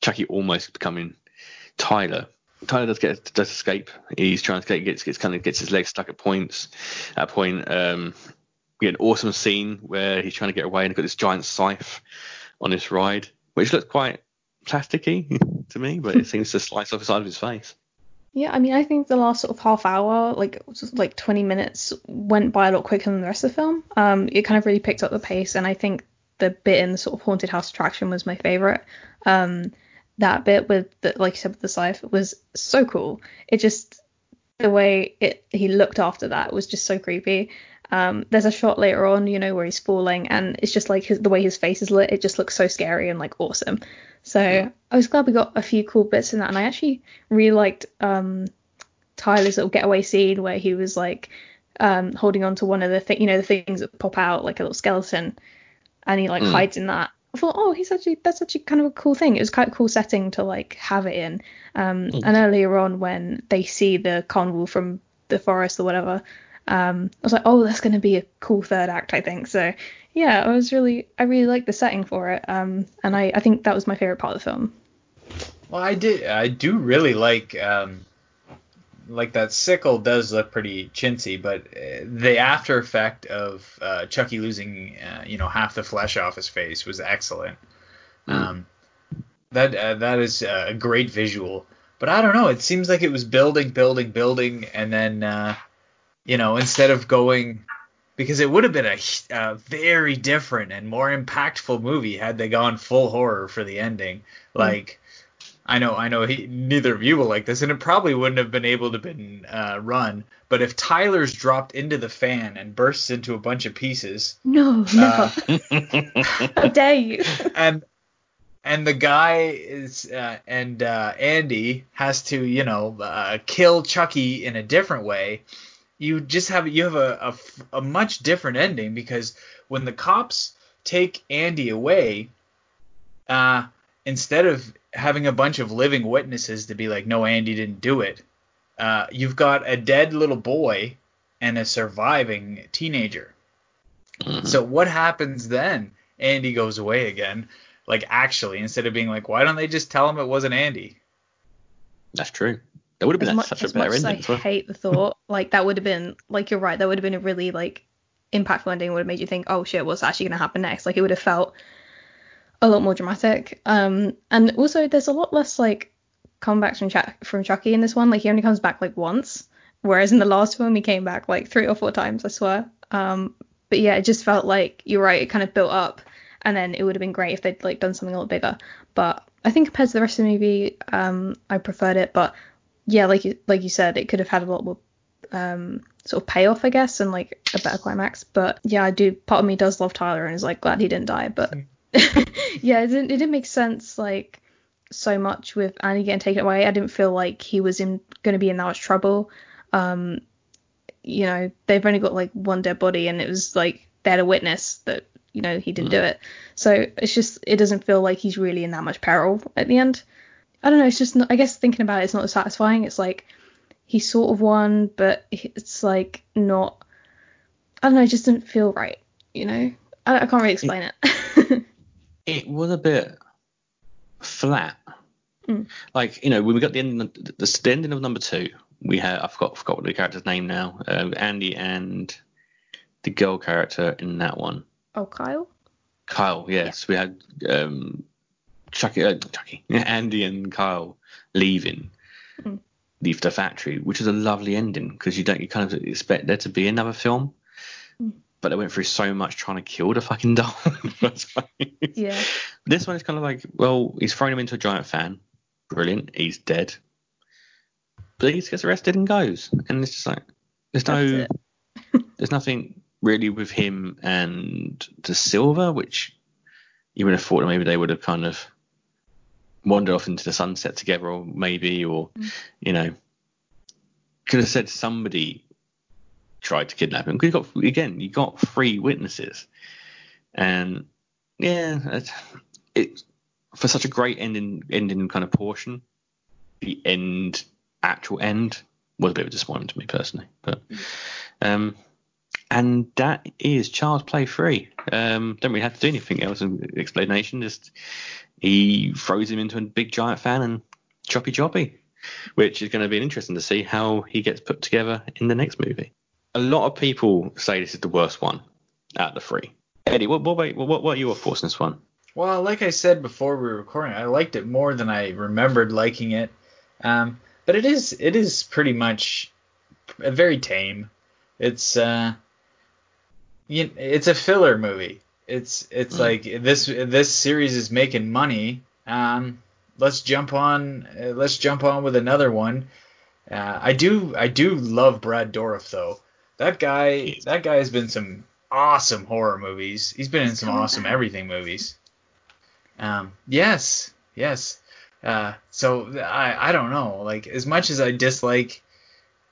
Chucky almost becoming Tyler, Tyler does get does escape. He's trying to get gets gets kind of gets his legs stuck at points. At point, um, we get an awesome scene where he's trying to get away and he got this giant scythe on this ride, which looked quite plasticky [laughs] to me, but it seems to slice off the side of his face. Yeah, I mean, I think the last sort of half hour, like like 20 minutes, went by a lot quicker than the rest of the film. Um, it kind of really picked up the pace, and I think the bit in the sort of haunted house attraction was my favorite. Um, that bit with the, like you said, with the scythe was so cool. It just the way it he looked after that was just so creepy. Um, there's a shot later on, you know, where he's falling, and it's just like his, the way his face is lit. It just looks so scary and like awesome. So I was glad we got a few cool bits in that, and I actually really liked um, Tyler's little getaway scene where he was like um, holding on to one of the thing, you know, the things that pop out like a little skeleton. and he like Mm. hides in that. I thought, oh, he's actually that's actually kind of a cool thing. It was quite a cool setting to like have it in. Um, Mm. and earlier on when they see the carnival from the forest or whatever, um, I was like, oh, that's going to be a cool third act, I think. So yeah, I was really, I really liked the setting for it. Um, and I, I think that was my favorite part of the film. Well, I did. I do really like um, like that sickle does look pretty chintzy, but uh, the after effect of uh, Chucky losing uh, you know half the flesh off his face was excellent. Um, that uh, that is uh, a great visual. But I don't know. It seems like it was building, building, building, and then uh, you know instead of going because it would have been a, a very different and more impactful movie had they gone full horror for the ending. Like I know, I know, he, neither of you will like this, and it probably wouldn't have been able to been uh, run. But if Tyler's dropped into the fan and bursts into a bunch of pieces, No, never. [laughs] How dare you? and and the guy is uh, and uh, Andy has to, you know, uh, kill Chucky in a different way. You just have you have a, a a much different ending because when the cops take Andy away, uh, instead of having a bunch of living witnesses to be like, no, Andy didn't do it, uh, you've got a dead little boy and a surviving teenager. So what happens then? Andy goes away again. Like actually, instead of being like, why don't they just tell him it wasn't Andy? That's true. That would have been as much, such a as, much as I ending as well. hate the thought, like that would have been like you're right, that would have been a really like impactful ending. Would have made you think, oh shit, what's actually gonna happen next? Like it would have felt a lot more dramatic. Um, and also there's a lot less like comebacks from Chuck from Chucky in this one. Like he only comes back like once, whereas in the last one he came back like three or four times, I swear. Um, but yeah, it just felt like you're right. It kind of built up, and then it would have been great if they'd like done something a lot bigger. But I think compared to the rest of the movie, um, I preferred it. But yeah, like you like you said, it could have had a lot more um sort of payoff, I guess, and like a better climax. But yeah, I do. Part of me does love Tyler and is like glad he didn't die. But [laughs] yeah, it didn't it didn't make sense like so much with Andy getting taken away. I didn't feel like he was in going to be in that much trouble. Um, you know, they've only got like one dead body, and it was like they had a witness that you know he didn't do it. So it's just it doesn't feel like he's really in that much peril at the end. I don't know. It's just not, I guess thinking about it, it's not as satisfying. It's like he sort of won, but it's like not. I don't know. It just didn't feel right. You know, I, I can't really explain it. [laughs] it was a bit flat. Mm. Like you know, when we got the ending, of, the, the ending of number two, we had I forgot forgot what the character's name now. Uh, Andy and the girl character in that one, oh, Kyle. Kyle. Yes, we had um, Chucky, uh, Chucky, Andy and Kyle leaving. Mm. Leave the factory, which is a lovely ending because you don't you kind of expect there to be another film, Mm. but they went through so much trying to kill the fucking [laughs] doll. That's. Yeah. This one is kind of like, well, he's thrown him into a giant fan. Brilliant. He's dead. But he just gets arrested and goes. And it's just like, there's no, [laughs] there's nothing really with him and De Silva, which you would have thought that maybe they would have kind of wandered off into the sunset together, or maybe, or you know, could have said somebody tried to kidnap him. you got again, you got three witnesses, and yeah, it, it for such a great ending ending kind of portion, the end actual end was a bit of a disappointment to me personally. But um, and that is Child's Play three. Um, don't really have to do anything else in explanation. Just he throws him into a big giant fan and choppy choppy, which is going to be interesting to see how he gets put together in the next movie. A lot of people say this is the worst one out of the three. Eddie, what what what, what, are your thoughts on this one? Well, like I said before we were recording, I liked it more than I remembered liking it. Um, but it is it is pretty much very tame. It's uh, you, it's a filler movie. It's it's Mm. like this this series is making money. Um, let's jump on uh, let's jump on with another one. Uh, I do I do love Brad Dourif though. That guy that guy has been some awesome horror movies. He's been in some awesome everything movies. Um, yes, yes. Uh, so I I don't know. Like as much as I dislike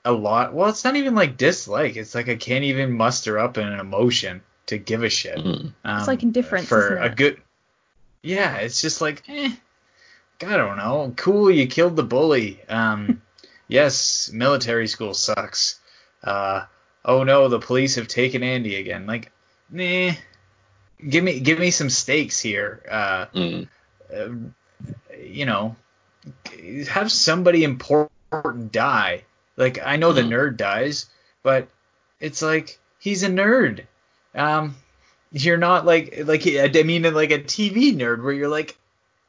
a lot, well, it's not even like dislike. It's like I can't even muster up an emotion to give a shit. Mm. Um, It's like indifference, for isn't a good. Yeah, it's just like, eh, I don't know. Cool, you killed the bully. Um, [laughs] yes, military school sucks. Uh, oh no, the police have taken Andy again. Like, nah. Give me, give me some stakes here. Uh, Mm. uh, you know, have somebody important die. Like I know the Mhm. nerd dies, but it's like he's a nerd. Um, you're not like like I mean like a TV nerd where you're like,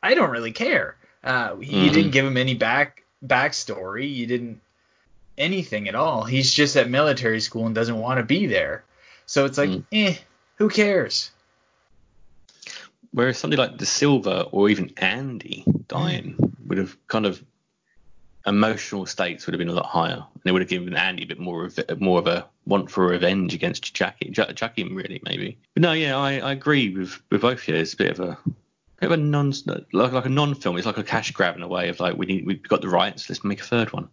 I don't really care. Uh, you Mhm. didn't give him any back backstory. You didn't anything at all. He's just at military school and doesn't want to be there. So it's like, Mm. eh, who cares? Whereas somebody like De Silva or even Andy dying would have kind of emotional stakes would have been a lot higher, and it would have given Andy a bit more of more of a want for revenge against Jackie, Ja- Jackie really maybe. But no, yeah, I, I agree with with both of you. It's a bit of a bit of a non like like a non-film. It's like a cash grab in a way of like we need we've got the rights, let's make a third one. A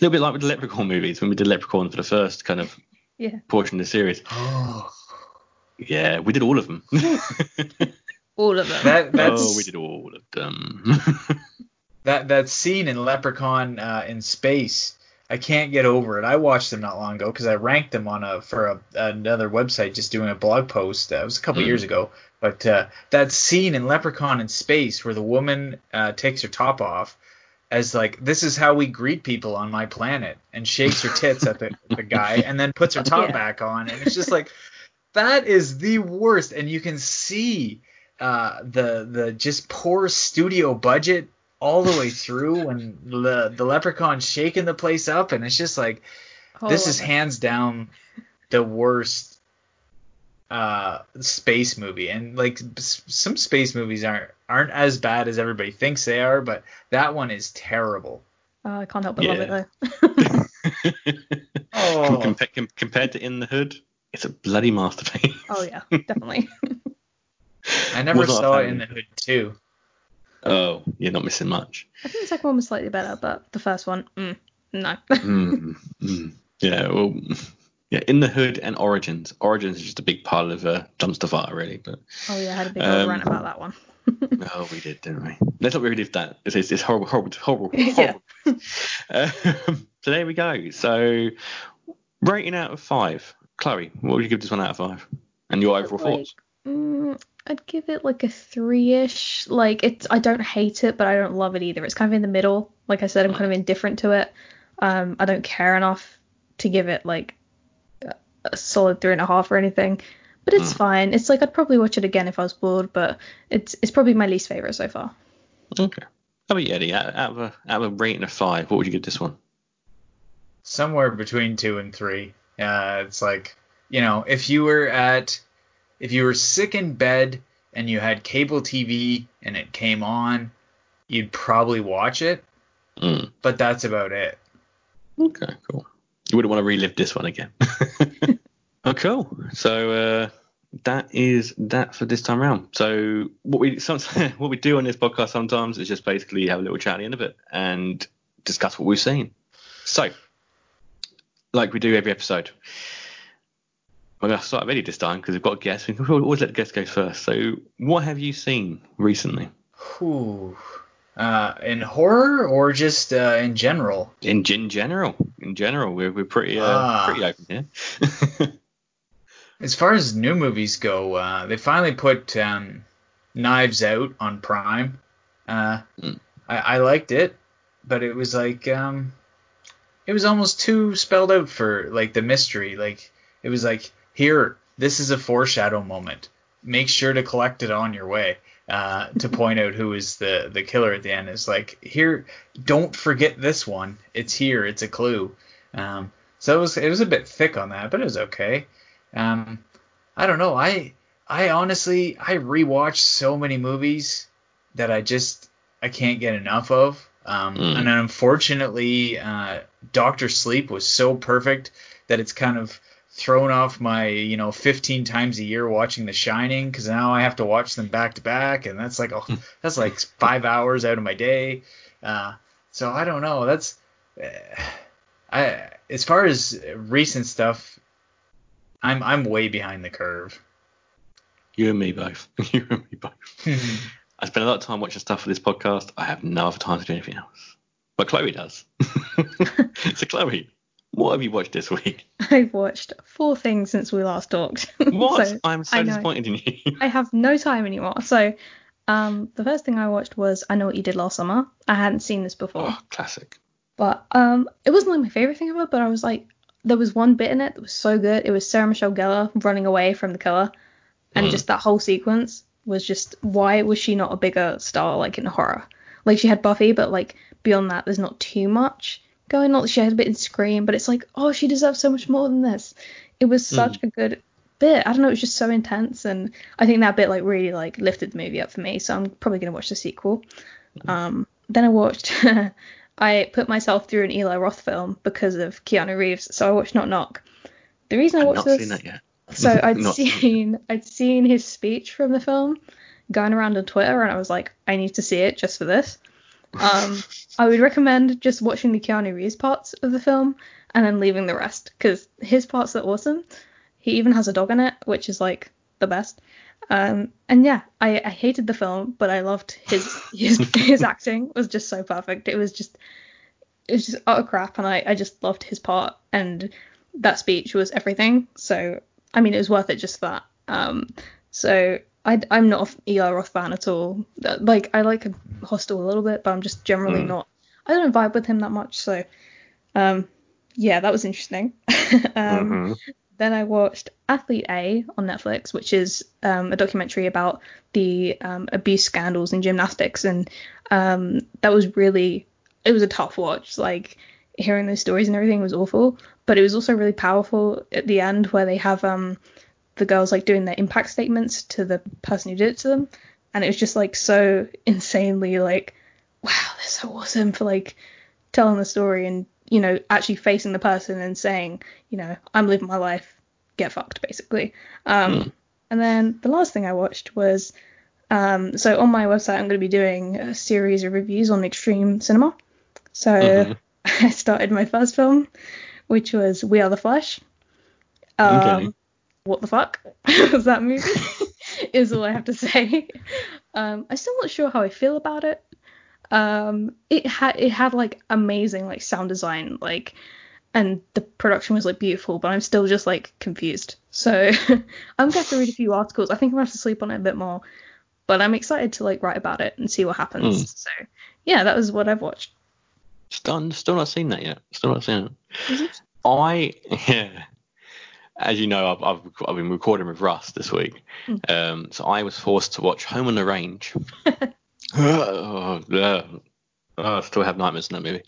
little bit like with the Leprechaun movies when we did Leprechaun for the first kind of Yeah. portion of the series. Oh, [gasps] Yeah, we did all of them. [laughs] All of them. that that's oh, we did all of them. [laughs] that that scene in Leprechaun uh, in space. I can't get over it. I watched them not long ago because I ranked them on a for a, another website just doing a blog post. Uh, it was a couple Mm. years ago, but uh, that scene in Leprechaun in space where the woman uh, takes her top off as like this is how we greet people on my planet and shakes her tits at the, the guy and then puts her [laughs] top Yeah. back on and it's just like that is the worst and you can see uh, the the just poor studio budget all the way through when the the leprechaun's shaking the place up and it's just like Oh, this is hands down the worst uh space movie. And like some space movies aren't aren't as bad as everybody thinks they are but that one is terrible. Oh, I can't help but love it though. [laughs] oh. Compa- com- compared to In the Hood, it's a bloody masterpiece. Oh yeah, definitely. i never Was saw it in the hood too Oh, you're not missing much. I think the second one was slightly better, but the first one, mm, no. Mm, mm. Yeah, well, yeah, In the Hood and Origins. Origins is just a big pile of uh, dumpster fire, really. But oh yeah, I had a big old Um, rant about that one. [laughs] oh, we did, didn't we? Let's not relive that. It's, it's, it's horrible, horrible, horrible, [laughs] Yeah. um, so there we go. So rating out of five. Chloe, what would you give this one out of five? And your overall Like, thoughts? Mm, I'd give it like a three-ish. Like it's, I don't hate it, but I don't love it either. It's kind of in the middle. Like I said, I'm kind of indifferent to it. Um, I don't care enough to give it like a- a solid three and a half or anything. But it's Mm. fine. It's like I'd probably watch it again if I was bored, but it's it's probably my least favorite so far. Okay. How about you, Eddie? Out, out of a out of a rating of five, what would you give this one? somewhere between two and three. Uh, it's like you know, if you were at, if you were sick in bed and you had cable TV and it came on, you'd probably watch it, Mm. but that's about it. Okay, cool. You wouldn't want to relive this one again. [laughs] oh, cool. So uh, that is that for this time round. So what we some, [laughs] what we do on this podcast sometimes is just basically have a little chat at the end of it and discuss what we've seen. So, like we do every episode, we're going to start Eddie this time because we've got guests. We can always let the guests go first. So, what have you seen recently? Whew. Uh, in horror or just uh, in general? In, in general, in general, we're, we're pretty uh, Ah. pretty open here. [laughs] As far as new movies go, uh, they finally put um, Knives Out on Prime. Uh, Mm. I, I liked it, but it was like um, it was almost too spelled out for like the mystery. Like it was like here, this is a foreshadow moment. Make sure to collect it on your way. Uh, to point out who is the the killer at the end is like here. Don't forget this one. It's here. It's a clue. Um, so it was it was a bit thick on that, but it was okay. Um, I don't know. I I honestly I rewatch so many movies that I just I can't get enough of. Um, Mm. And unfortunately, uh, Doctor Sleep was so perfect that it's kind of thrown off my you know 15 times a year watching The Shining because now I have to watch them back to back, and that's like oh [laughs] that's like five hours out of my day. Uh, so I don't know. That's uh, I as far as recent stuff, I'm I'm way behind the curve. You and me both. [laughs] you and me both. [laughs] I spend a lot of time watching stuff for this podcast. I have no other time to do anything else. But Chloe does. so Chloe, what have you watched this week? [laughs] I've watched four things since we last talked. [laughs] What? So, I'm so disappointed in you. I have no time anymore. So, um, the first thing I watched was I Know What You Did Last Summer. I hadn't seen this before, Oh, classic. but um, it wasn't like my favorite thing ever. But I was like, there was one bit in it that was so good. It was Sarah Michelle Gellar running away from the killer, and Mm. just that whole sequence was just why was she not a bigger star like in horror? Like she had Buffy, but like beyond that, there's not too much going on. She had a bit in Scream, but it's like, oh, she deserves so much more than this. It was such a good bit. I don't know, it was just so intense, and I think that bit like really like lifted the movie up for me. So I'm probably gonna watch the sequel. Um, then I watched. [laughs] I put myself through an Eli Roth film because of Keanu Reeves, so I watched Knock Knock. The reason I I've watched not this, seen that yet. so [laughs] I'd seen I'd seen his speech from the film going around on Twitter, and I was like, I need to see it just for this. Um, I would recommend just watching the Keanu Reeves parts of the film and then leaving the rest because his parts are awesome. He even has a dog in it, which is like the best. Um, and yeah, I, I hated the film, but I loved his his [laughs] his acting was just so perfect. It was just it was just utter crap, and I I just loved his part, and that speech was everything. So I mean, it was worth it just for that. Um, so I I'm not an Roth fan at all. Like I like a Hostel a little bit, but I'm just generally Mm. not. I don't vibe with him that much. So um, yeah, that was interesting. [laughs] um, Mhm. then I watched Athlete A on Netflix, which is um, a documentary about the um, abuse scandals in gymnastics, and um, that was really it was a tough watch. Like hearing those stories and everything was awful, but it was also really powerful at the end where they have um, the girls like doing their impact statements to the person who did it to them, and it was just like so insanely like wow, they're so awesome for like telling the story and you know actually facing the person and saying you know i'm living my life. Get fucked basically. Um and then the last thing i watched was um so on my website i'm going to be doing a series of reviews on extreme cinema. So Mhm. [laughs] i started my first film which was we are the flesh um Okay. What the fuck? [laughs] Was that movie? [laughs] Is all i have to say. Um i'm still not sure how i feel about it. Um it had it had like amazing like sound design like and the production was like beautiful but i'm still just like confused. So [laughs] i'm gonna have to read a few articles. I think i'm gonna have to sleep on it a bit more but i'm excited to like write about it and see what happens. Mm. so yeah that was what i've watched. Still, still not seen that yet. Still not seen it? I, yeah, as you know, I've, I've, I've been recording with Russ this week. Um, so I was forced to watch Home on the Range. oh, yeah. Oh, I still have nightmares in that movie.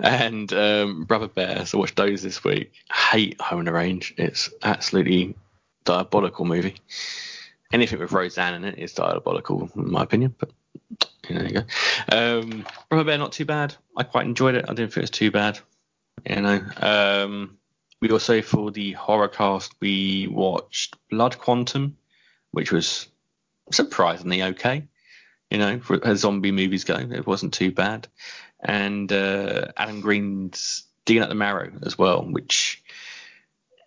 And um, Brother Bear, so I watched those this week. Hate Home on the Range. It's absolutely diabolical movie. Anything with Roseanne in it is diabolical, in my opinion. But yeah, there you go. Um, Brother Bear, not too bad. I quite enjoyed it. I didn't think it was too bad. You know. Um, we also for the horror cast we watched Blood Quantum, which was surprisingly okay. You know, for as zombie movies go, it wasn't too bad. And uh, Adam Green's Digging Up the Marrow as well, which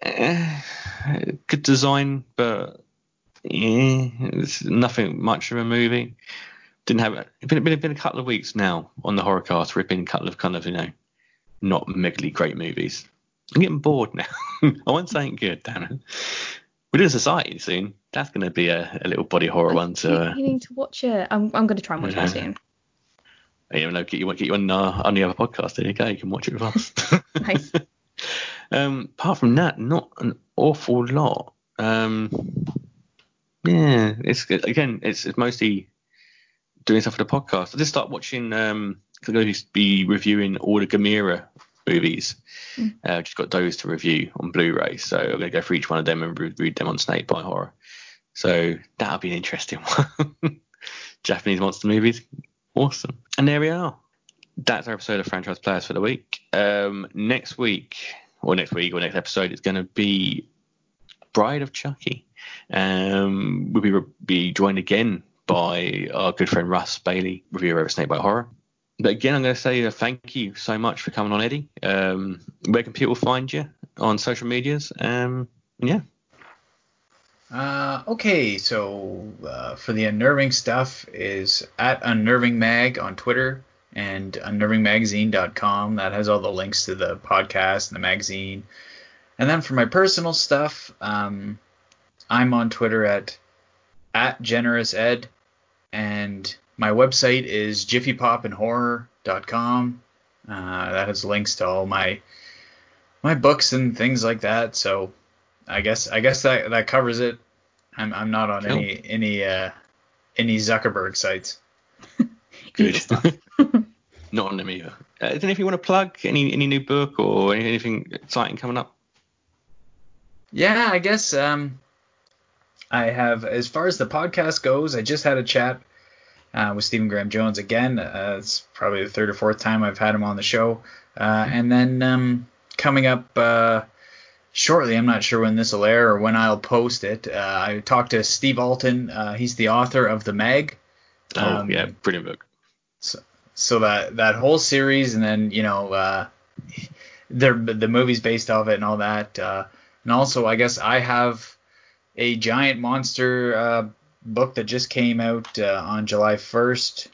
eh, good design, but yeah, it's nothing much of a movie. Didn't have it's been, been been a couple of weeks now on the horror cast. Been a couple of kind of you know not megally great movies. I'm getting bored now. [laughs] I want something good, damn it. We're doing Society soon. That's going to be a, a little body horror one. So, uh, you need to watch it i'm, I'm going to try and watch Yeah. it soon Yeah, no, get you, get you on, uh, on the other podcast. There you go. You can watch it with us. [laughs] nice [laughs] um, apart from that, not an awful lot. Um, yeah, it's again, it's, it's mostly doing stuff for the podcast. I just start watching. Um, 'cause I'm going to be reviewing all the Gamera movies. Mm. Uh, just got those to review on Blu-ray, so I'm going to go through each one of them and re- read them on Snakebite Horror. So that'll be an interesting [laughs] one. Japanese monster movies, awesome. And there we are. That's our episode of Franchise Players for the week. Um, next week, or next week, or next episode, is going to be Bride of Chucky. Um, we'll be, be joined again by our good friend Russ Bailey, reviewer of Snakebite Horror. But again, I'm going to say uh, thank you so much for coming on, Eddie. Um, where can people find you on social medias? Um, yeah. Uh, okay, so uh, for the unnerving stuff is at unnerving mag on Twitter and unnervingmagazine.com. That has all the links to the podcast and the magazine. And then for my personal stuff, um, I'm on Twitter at at generous ed, and my website is jiffypopandhorror.com. Uh, that has links to all my my books and things like that. So I guess I guess that that covers it. I'm I'm not on cool. any any uh, any Zuckerberg sites. [laughs] Good. [laughs] not on them either. Uh, is there anything you want to plug? Any any new book or anything exciting coming up? Yeah, I guess um, I have as far as the podcast goes. I just had a chat uh, with Stephen Graham Jones again. Uh, it's probably the third or fourth time I've had him on the show. Uh, and then um, coming up uh, shortly, I'm not sure when this will air or when I'll post it. Uh, I talked to Steve Alten. Uh, he's the author of The Meg. Oh um, yeah, brilliant book. So, so that that whole series, and then you know, uh, the the movies based off it and all that. Uh, and also, I guess I have a giant monster uh, book that just came out uh, on July 1st,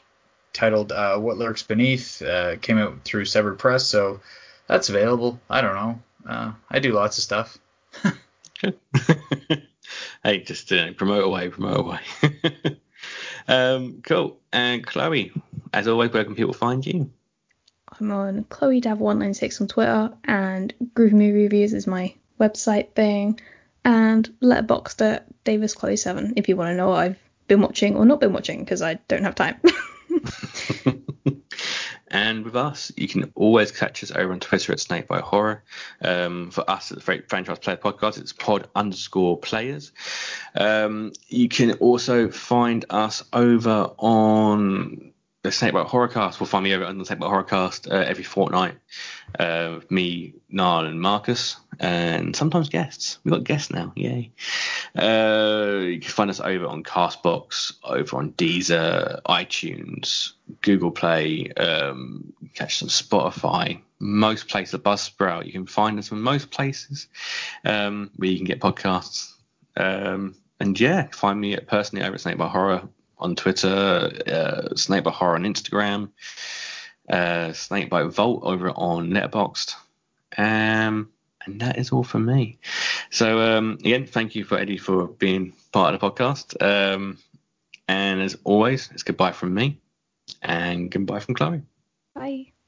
titled uh, "What Lurks Beneath." Uh, came out through Severed Press, so that's available. I don't know. Uh, I do lots of stuff. [laughs] hey, just uh, promote away, promote away. [laughs] um, cool. And Chloe, as always, where can people find you? I'm on Chloe Dav196 on Twitter, and Groovy Movie Reviews is my website thing, and Letterboxd at Davis Chloe 7 if you want to know what I've been watching or not been watching because I don't have time. [laughs] And with us, you can always catch us over on Twitter at Snakebite Horror. Um, for us at the Franchise Player Podcast, it's pod underscore players. Um, you can also find us over on the Snake Snakebite Horrorcast. We'll find me over on the Snake Snakebite Horrorcast uh, every fortnight. Uh, me, Niall, and Marcus, and sometimes guests. We've got guests now, yay. Uh, you can find us over on Castbox, over on Deezer, iTunes, Google Play, um, catch some Spotify, most places, Buzzsprout. You can find us in most places um, where you can get podcasts. Um, and yeah, find me personally over at Snakebite Horror on Twitter, uh, Snakebite Horror on Instagram, uh, Snakebite Vault over on Letterboxd. Um, and that is all for me. So um, again, thank you for Eddie for being part of the podcast. Um, and as always, it's goodbye from me and goodbye from Chloe. Bye.